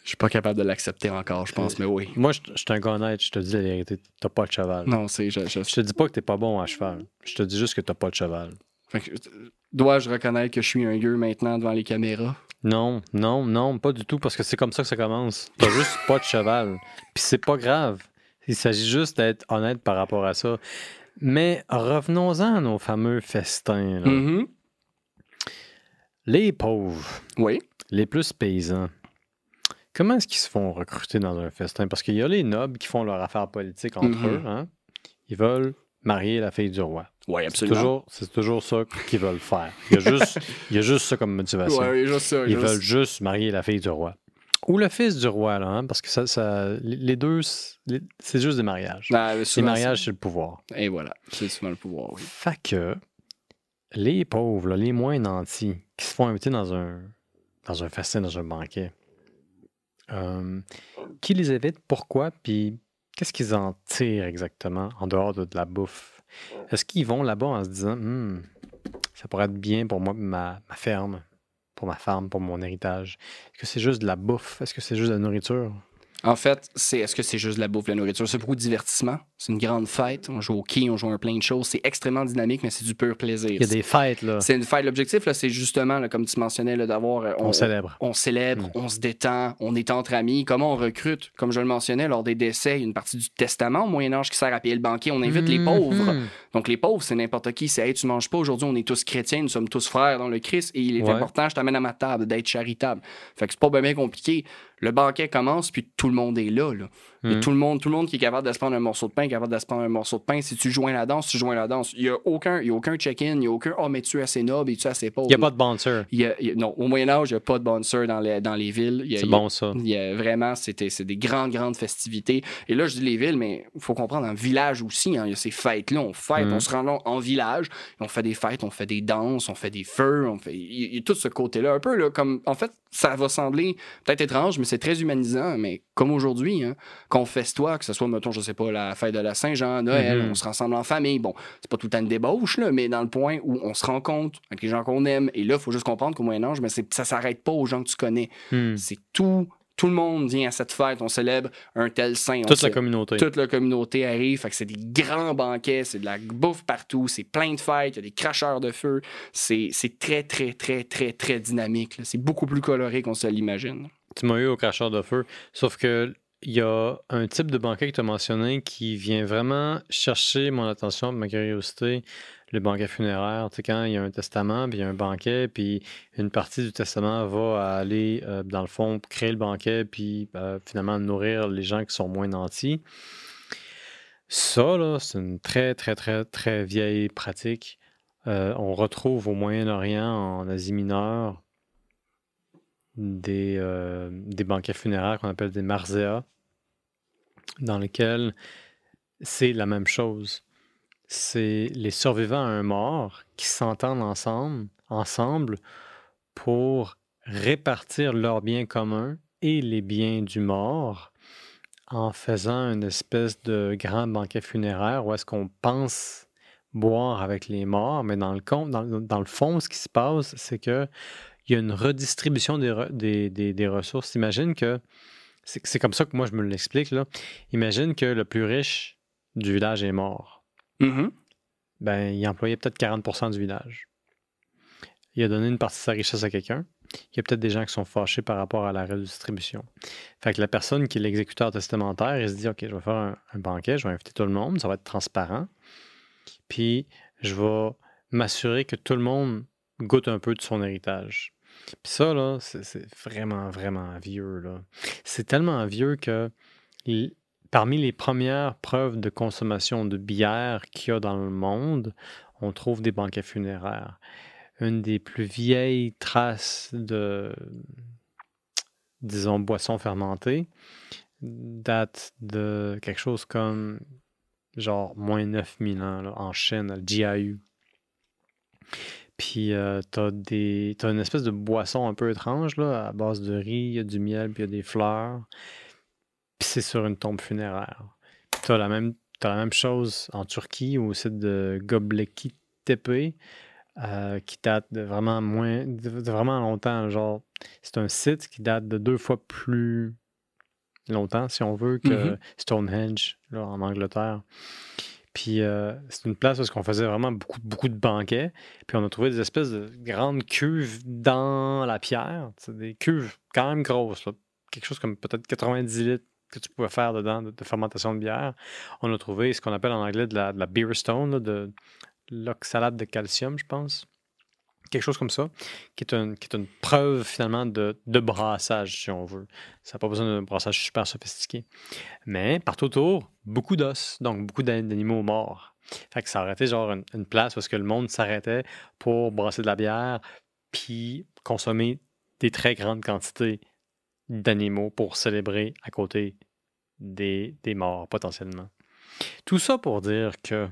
Je suis pas capable de l'accepter encore, je pense, mais oui. Moi, je je suis un gars honnête, je te dis la vérité, t'as pas de cheval. Non, c'est. Je, je- Je te dis pas que t'es pas bon à cheval. Je te dis juste que t'as pas de cheval. Fait que, Dois-je reconnaître que je suis un gueux maintenant devant les caméras? Non, non, non, pas du tout, parce que c'est comme ça que ça commence. T'as juste pas de cheval. Puis c'est pas grave. Il s'agit juste d'être honnête par rapport à ça. Mais revenons-en à nos fameux festins. là. Mhm. Les pauvres, Oui. les plus paysans, comment est-ce qu'ils se font recruter dans un festin? Parce qu'il y a les nobles qui font leur affaire politique entre Mhm. eux. hein. Ils veulent marier la fille du roi. Oui, C'est absolument. toujours, c'est toujours ça qu'ils veulent faire. Il y a juste, il y a juste ça comme motivation. Ouais, juste ça. Ils juste- veulent juste marier la fille du roi. Ou le fils du roi, là, hein, parce que ça, ça- les deux, c'est juste des mariages. Ah, Les mariages, c'est le pouvoir. Et voilà, c'est souvent le pouvoir, oui. Fait que les pauvres, là, les moins nantis, qui se font inviter dans un, dans un festin, dans un banquet, euh, qui les invite, pourquoi, puis qu'est-ce qu'ils en tirent exactement en dehors de, de la bouffe? Est-ce qu'ils vont là-bas en se disant, Hmm, ça pourrait être bien pour moi, ma, ma ferme, pour ma femme, pour mon héritage? Est-ce que c'est juste de la bouffe? Est-ce que c'est juste de la nourriture? En fait, c'est est-ce que c'est juste de la bouffe, la nourriture? C'est beaucoup de divertissement. C'est une grande fête. On joue au quai, on joue à plein de choses. C'est extrêmement dynamique, mais c'est du pur plaisir. Il y a des fêtes, là. C'est une fête. L'objectif, là, c'est justement, là, comme tu mentionnais, d'avoir. euh, On célèbre. on célèbre, Mm. on se détend, on est entre amis. Comment on recrute? Comme je le mentionnais, lors des décès, il y a une partie du testament au Moyen-Âge qui sert à payer le banquier. On invite les pauvres. Mhm. Donc, les pauvres, c'est n'importe qui. C'est, hey, tu manges pas aujourd'hui, on est tous chrétiens, nous sommes tous frères dans le Christ et il est Ouais. important, je t'amène à ma table, d'être charitable. Fait que c'est pas bien compliqué. Le banquet commence, puis tout le monde est là. là. Et Mhm. tout, le monde, tout le monde qui est capable de se prendre un morceau de pain, est capable de se prendre un morceau de pain. Si tu joins la danse, tu joins la danse. Il n'y a aucun, il y a aucun check-in, il n'y a aucun Oh, mais tu es assez noble et tu es assez pauvre. Il n'y a pas de bouncer. Il y a- il y a- non, au Moyen-Âge, il n'y a pas de bouncer dans les, dans les villes. C'est bon, ça. il y a vraiment, c'était, c'est des grandes, grandes festivités. Et là, je dis les villes, mais il faut comprendre, en village aussi, hein, il y a ces fêtes-là. On fête, Mhm. on se rend en village, on fait des fêtes, on fait des danses, on fait des feux, on fait. Il y a- il y a tout ce côté-là. Un peu, là, comme. En fait, ça va sembler peut-être étrange, mais c'est très humanisant. Mais comme aujourd'hui, hein, qu'on festoie, que ce soit, mettons, je sais pas, la fête de la Saint-Jean, Noël, Mhm. on se rassemble en famille. Bon, c'est pas tout le temps une débauche, là, mais dans le point où on se rencontre avec les gens qu'on aime. Et là, il faut juste comprendre qu'au Moyen-Âge, mais c'est- ça s'arrête pas aux gens que tu connais. Hmm. C'est tout. Tout le monde vient à cette fête, on célèbre un tel saint. on Toute la communauté. toute la communauté arrive, fait que c'est des grands banquets, c'est de la bouffe partout, c'est plein de fêtes, il y a des cracheurs de feu. C'est c'est très, très, très, très, très dynamique. là. C'est beaucoup plus coloré qu'on se l'imagine. Tu m'as eu au cracheur de feu. Sauf que il y a un type de banquet que tu as mentionné qui vient vraiment chercher mon attention, ma curiosité. Le banquet funéraire, tu sais, quand il y a un testament, puis il y a un banquet, puis une partie du testament va aller, euh, dans le fond, créer le banquet, puis euh, finalement nourrir les gens qui sont moins nantis. Ça, c'est une très, très, très, très vieille pratique. Euh, on retrouve au Moyen-Orient, en Asie mineure, des, euh, des banquets funéraires qu'on appelle des marzéas, dans lesquels c'est la même chose. C'est les survivants à un mort qui s'entendent ensemble, ensemble pour répartir leurs biens communs et les biens du mort en faisant une espèce de grand banquet funéraire où est-ce qu'on pense boire avec les morts, mais dans le, dans, dans le fond, ce qui se passe, c'est que il y a une redistribution des, re- des, des- des ressources. Imagine que, c'est comme ça que moi je me l'explique, là. Imagine que le plus riche du village est mort. Mhm. ben, il employait peut-être 40% du village. Il a donné une partie de sa richesse à quelqu'un. Il y a peut-être des gens qui sont fâchés par rapport à la redistribution. Fait que la personne qui est l'exécuteur testamentaire, il se dit OK, je vais faire un, un banquet, je vais inviter tout le monde, ça va être transparent. Puis je vais m'assurer que tout le monde goûte un peu de son héritage. Puis ça, c'est vraiment, vraiment vieux. C'est tellement vieux que parmi les premières preuves de consommation de bière qu'il y a dans le monde, on trouve des banquets funéraires. Une des plus vieilles traces de, disons, boissons fermentées date de quelque chose comme genre moins 9000 ans en Chine, le GIU. Puis euh, t'as des. T'as une espèce de boisson un peu étrange là, à base de riz, il y a du miel, puis il y a des fleurs. Puis c'est sur une tombe funéraire. T'as la même. As la même chose en Turquie au site de Göbekli Tepe, euh, qui date de vraiment moins de, vraiment longtemps. Genre, c'est un site qui date de deux fois plus longtemps, si on veut, que mm-hmm. Stonehenge là, en Angleterre. Puis euh, c'est une place où on faisait vraiment beaucoup, beaucoup de banquets. Puis on a trouvé des espèces de grandes cuves dans la pierre. Des cuves quand même grosses. Quelque chose comme peut-être 90 litres que tu pouvais faire dedans de, fermentation de bière. On a trouvé ce qu'on appelle en anglais de la, de la beer stone, de l'oxalate de calcium, je pense quelque chose comme ça, qui est, une, qui est une preuve finalement de, de, brassage, si on veut. Ça n'a pas besoin d'un brassage super sophistiqué. Mais partout autour, beaucoup d'os, donc beaucoup d'animaux morts. Fait que ça aurait été genre une, place où que le monde s'arrêtait pour brasser de la bière, puis consommer des très grandes quantités d'animaux pour célébrer à côté des, des morts potentiellement. Tout ça pour dire que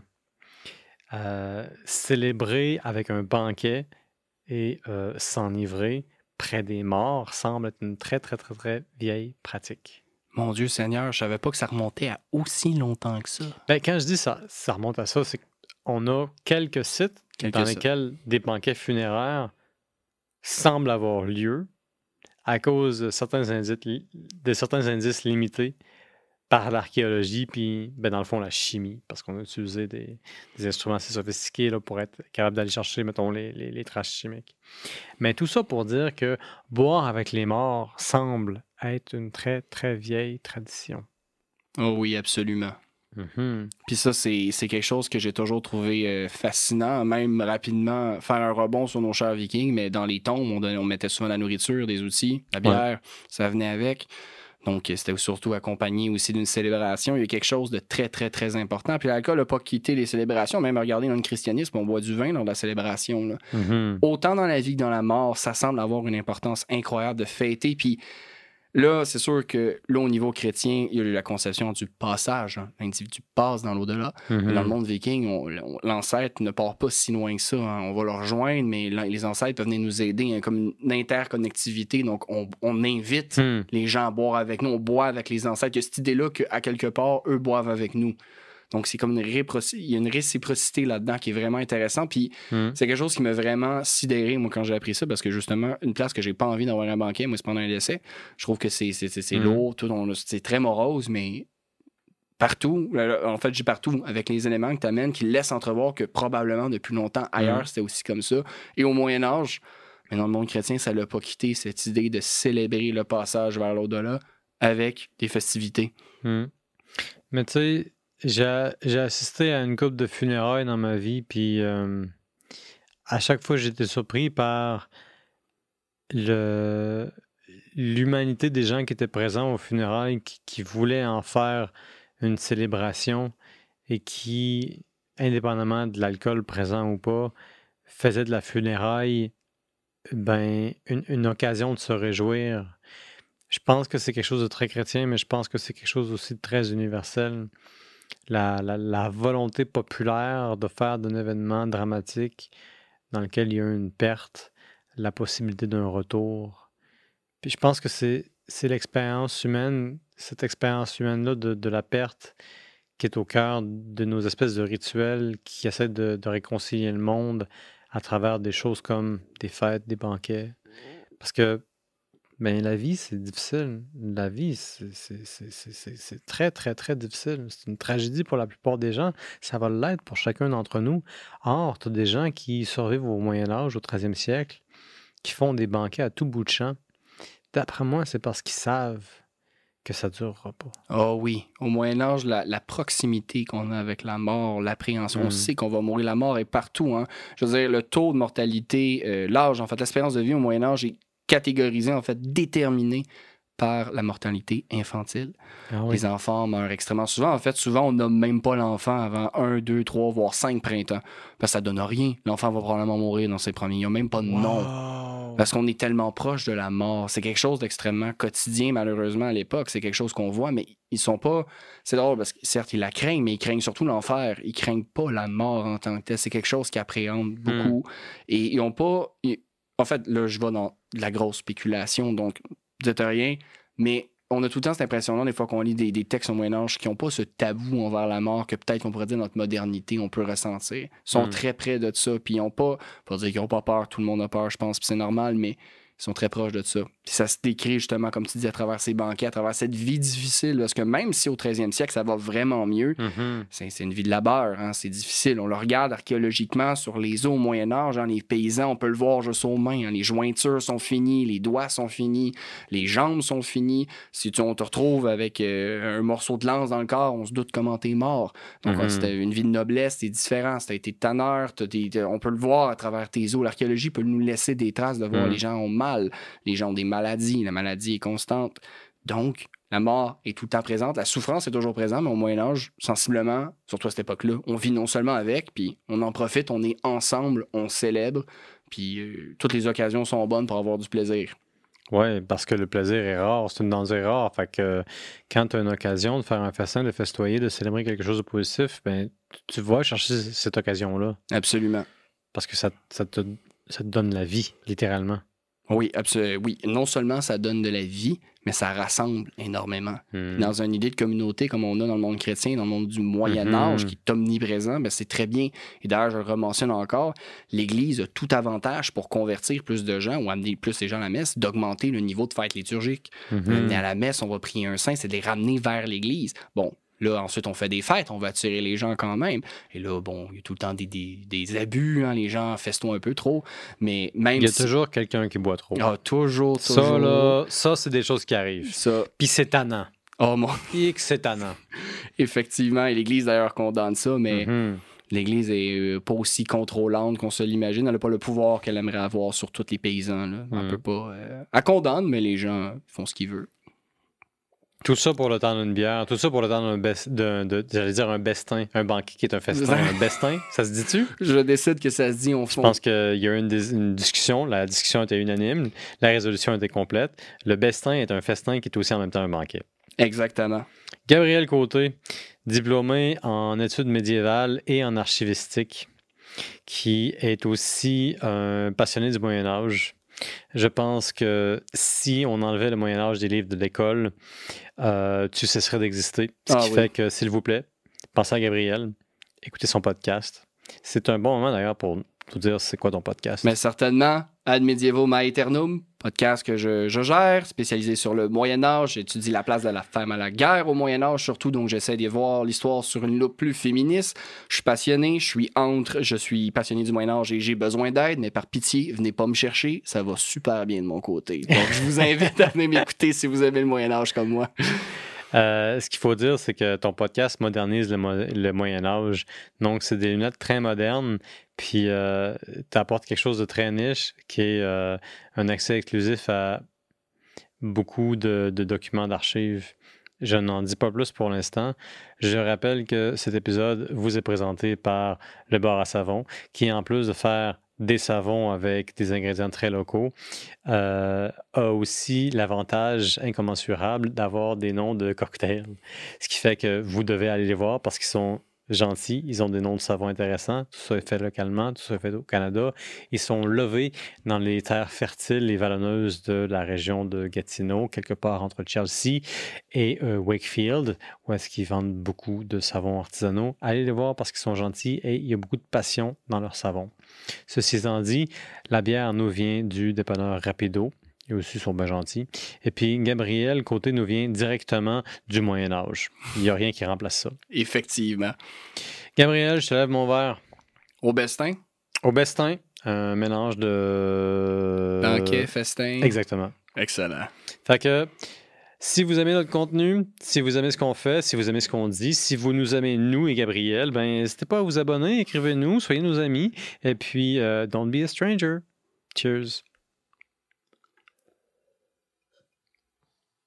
euh, célébrer avec un banquet, et euh, s'enivrer près des morts semble être une très, très, très, très vieille pratique. Mon Dieu Seigneur, je savais pas que ça remontait à aussi longtemps que ça. Ben, quand je dis ça, ça remonte à ça, c'est qu'on a quelques sites dans lesquels des banquets funéraires semblent avoir lieu à cause de certains indices, de certains indices limités par l'archéologie, puis ben, dans le fond, la chimie, parce qu'on a utilisé des, instruments assez sophistiqués là, pour être capable d'aller chercher, mettons, les, les, traces chimiques. Mais tout ça pour dire que boire avec les morts semble être une très, très vieille tradition. Oh oui, absolument. Mm-hmm. Puis ça, c'est quelque chose que j'ai toujours trouvé euh, fascinant, même rapidement faire un rebond sur nos chers vikings, mais dans les tombes, on, on mettait souvent la nourriture, des outils, la bière, ça venait avec. Donc, c'était surtout accompagné aussi d'une célébration. Il y a quelque chose de très, très, très important. Puis l'alcool n'a pas quitté les célébrations. Même regardez dans le christianisme, on boit du vin lors de la célébration. Mm-hmm. Autant dans la vie que dans la mort, ça semble avoir une importance incroyable de fêter. Puis Là, c'est sûr que là, au niveau chrétien, il y a eu la conception du passage. Hein. L'individu passe dans l'au-delà. Mm-hmm. Dans le monde viking, l'ancêtre ne part pas si loin que ça. Hein. On va le rejoindre, mais les ancêtres peuvent venir nous aider. Hein, comme une interconnectivité. Donc, on, invite mm. les gens à boire avec nous. On boit avec les ancêtres. Il y a cette idée-là qu'à quelque part, eux boivent avec nous. Donc, c'est comme une réciprocité. Il y a une réciprocité là-dedans qui est vraiment intéressante. Puis, hmm. c'est quelque chose qui m'a vraiment sidéré, moi, quand j'ai appris ça, parce que justement, une place que j'ai pas envie d'avoir un banquet, moi, c'est pendant un décès. Je trouve que c'est hmm. lourd, c'est très morose, mais partout, en fait, j'ai partout avec les éléments que tu amènes qui laissent entrevoir que probablement depuis longtemps ailleurs, hmm. c'était aussi comme ça. Et au Moyen-Âge, mais dans le monde chrétien, ça l'a pas quitté cette idée de célébrer le passage vers l'au-delà avec des festivités. Mais tu sais, j'ai assisté à une couple de funérailles dans ma vie, puis à chaque fois, j'étais surpris par l'humanité des gens qui étaient présents aux funérailles, qui, voulaient en faire une célébration et qui, indépendamment de l'alcool présent ou pas, faisaient de la funéraille ben, une, une occasion de se réjouir. Je pense que c'est quelque chose de très chrétien, mais je pense que c'est quelque chose aussi de très universel la, volonté populaire de faire d'un événement dramatique dans lequel il y a une perte, la possibilité d'un retour. Puis je pense que c'est, l'expérience humaine, cette expérience humaine-là de, la perte qui est au cœur de nos espèces de rituels qui essaient de, réconcilier le monde à travers des choses comme des fêtes, des banquets. Parce que ben la vie, c'est difficile. La vie, c'est très, très, très difficile. C'est une tragédie pour la plupart des gens. Ça va l'être pour chacun d'entre nous. Or, tu as des gens qui survivent au Moyen Âge, au 13e siècle, qui font des banquets à tout bout de champ. D'après moi, c'est parce qu'ils savent que ça ne durera pas. Oh oui, au Moyen Âge, la, la proximité qu'on a avec la mort, l'appréhension, on Mm. sait qu'on va mourir. La mort est partout. Hein. Je veux dire, le taux de mortalité, euh, l'âge, en fait, l'espérance de vie au Moyen Âge est catégorisé, en fait, déterminé par la mortalité infantile. Ah oui. Les enfants meurent extrêmement souvent. En fait, souvent, on nomme même pas l'enfant avant un, deux, trois, voire cinq printemps. Parce que ça donne rien. L'enfant va probablement mourir dans ses premiers. Il n'y a même pas de nom. Parce qu'on est tellement proche de la mort. C'est quelque chose d'extrêmement quotidien, malheureusement, à l'époque. C'est quelque chose qu'on voit, mais ils sont pas. C'est drôle parce que certes, ils la craignent, mais ils craignent surtout l'enfer. Ils craignent pas la mort en tant que telle. C'est quelque chose qu'ils appréhendent beaucoup. Et ils ont pas. ils- En fait, là, je vais dans de la grosse spéculation, donc dites rien, mais. On a tout le temps cette impression-là, des fois qu'on lit des, des textes au Moyen-Âge qui n'ont pas ce tabou envers la mort que peut-être qu'on pourrait dire notre modernité, on peut ressentir. Ils sont Mm. très près de ça, puis ils n'ont pas, pour dire qu'ils n'ont pas peur, tout le monde a peur, je pense, puis c'est normal, mais ils sont très proches de ça. Puis ça se décrit justement, comme tu dis, à travers ces banquets, à travers cette vie difficile, parce que même si au 13e siècle, ça va vraiment mieux, Mhm. c'est c'est une vie de labeur, hein, c'est difficile. On le regarde archéologiquement sur les eaux au Moyen Âge, hein, les paysans, on peut le voir juste aux mains, hein, les jointures sont finies, les doigts sont finis, les jambes sont finies. Si tu, on te retrouve avec euh, un morceau de lance dans le corps, on se doute comment t'es mort. Donc Mhm. c'était une vie de noblesse, c'est différent. Si t'as été tanneur, on peut le voir à travers tes os. L'archéologie peut nous laisser des traces de voir Mhm. les gens ont mal, les gens ont des maladies, la maladie est constante. Donc, la mort est tout le temps présente, la souffrance est toujours présente, mais au Moyen Âge, sensiblement, surtout à cette époque-là, on vit non seulement avec, puis on en profite, on est ensemble, on célèbre, puis euh, toutes les occasions sont bonnes pour avoir du plaisir. Oui, parce que le plaisir est rare, c'est une denrée rare. Fait que quand tu as une occasion de faire un festin, de festoyer, de célébrer quelque chose de positif, ben, tu- tu vas chercher cette occasion-là. Absolument. Parce que ça, ça te, ça te donne la vie, littéralement. Oui, absolument. Oui, non seulement ça donne de la vie, mais ça rassemble énormément. Hmm. Dans une idée de communauté comme on a dans le monde chrétien, dans le monde du Moyen Mhm. Âge, qui est omniprésent, ben c'est très bien. Et d'ailleurs, je le rementionne encore, l'Église a tout avantage pour convertir plus de gens ou amener plus les gens à la messe, d'augmenter le niveau de fête liturgique. Mhm. Amener à la messe, on va prier un saint, c'est de les ramener vers l'Église. Bon, là, ensuite, on fait des fêtes, on va attirer les gens quand même. Et là, bon, il y a tout le temps des, des, des abus, hein, les gens festoient un peu trop. Mais même Il y a si- toujours quelqu'un qui boit trop. Ah, toujours, toujours. ça, là, ça, c'est des choses qui arrivent. Ça. Puis c'est tannant. Oh mon. [LAUGHS] Que c'est tannant. [LAUGHS] Effectivement, et l'Église d'ailleurs condamne ça, mais Mhm. l'Église est euh, pas aussi contrôlante qu'on se l'imagine. Elle n'a pas le pouvoir qu'elle aimerait avoir sur tous les paysans. Là. Elle Mhm. peut pas. euh, Elle condamne, mais les gens font ce qu'ils veulent. Tout ça pour le temps d'une bière, tout ça pour le temps d'un bes- d'un- de, j'allais dire un bestin, un banquet qui est un festin. [LAUGHS] un bestin, ça se dit-tu? Je décide que ça se dit, on Je fond. pense qu'il y a eu une, une discussion, la discussion était unanime, la résolution était complète. Le bestin est un festin qui est aussi en même temps un banquet. Exactement. Gabriel Côté, diplômé en études médiévales et en archivistique, qui est aussi un passionné du Moyen Âge. Je pense que si on enlevait le Moyen Âge des livres de l'école, euh, tu cesserais d'exister. Ce Ah qui oui. fait que, s'il vous plaît, pensez à Gabriel, écoutez son podcast. C'est un bon moment d'ailleurs pour nous dire c'est quoi ton podcast. Mais certainement, Ad Medievo Aeternum, podcast que je, gère, spécialisé sur le Moyen Âge. J'étudie la place de la femme à la guerre au Moyen Âge, surtout, donc j'essaie de voir l'histoire sur une loupe plus féministe. Je suis passionné, je suis entre, je suis passionné du Moyen Âge et j'ai besoin d'aide, mais par pitié, venez pas me chercher, ça va super bien de mon côté. Donc je vous invite à venir m'écouter si vous aimez le Moyen Âge comme moi. Euh, ce qu'il faut dire, c'est que ton podcast modernise le, mo- le Moyen Âge. Donc, c'est des lunettes très modernes. Puis, tu apportes quelque chose de très niche qui est euh, un accès exclusif à beaucoup de, de documents d'archives. Je n'en dis pas plus pour l'instant. Je rappelle que cet épisode vous est présenté par le bar à savon, qui en plus de faire des savons avec des ingrédients très locaux, euh, a aussi l'avantage incommensurable d'avoir des noms de cocktails. Ce qui fait que vous devez aller les voir parce qu'ils sont gentils, ils ont des noms de savons intéressants, tout ça est fait localement, tout ça est fait au Canada. Ils sont levés dans les terres fertiles et vallonneuses de la région de Gatineau, quelque part entre Chelsea et euh, Wakefield, où est-ce qu'ils vendent beaucoup de savons artisanaux. Allez les voir parce qu'ils sont gentils et il y a beaucoup de passion dans leurs savons. Ceci étant dit, la bière nous vient du dépanneur Rapido. Ils aussi sont bien gentils. Et puis, Gabriel, côté, nous vient directement du Moyen Âge. Il n'y a rien qui remplace ça. Effectivement. Gabriel, je te lève mon verre. Au Bestin? Au Bestin, un mélange de... Banquet, festin. Exactement. Excellent. Fait que si vous aimez notre contenu, si vous aimez ce qu'on fait, si vous aimez ce qu'on dit, si vous nous aimez, nous et Gabriel, ben n'hésitez pas à vous abonner, écrivez-nous, soyez nos amis. Et puis, euh, don't be a stranger. Cheers.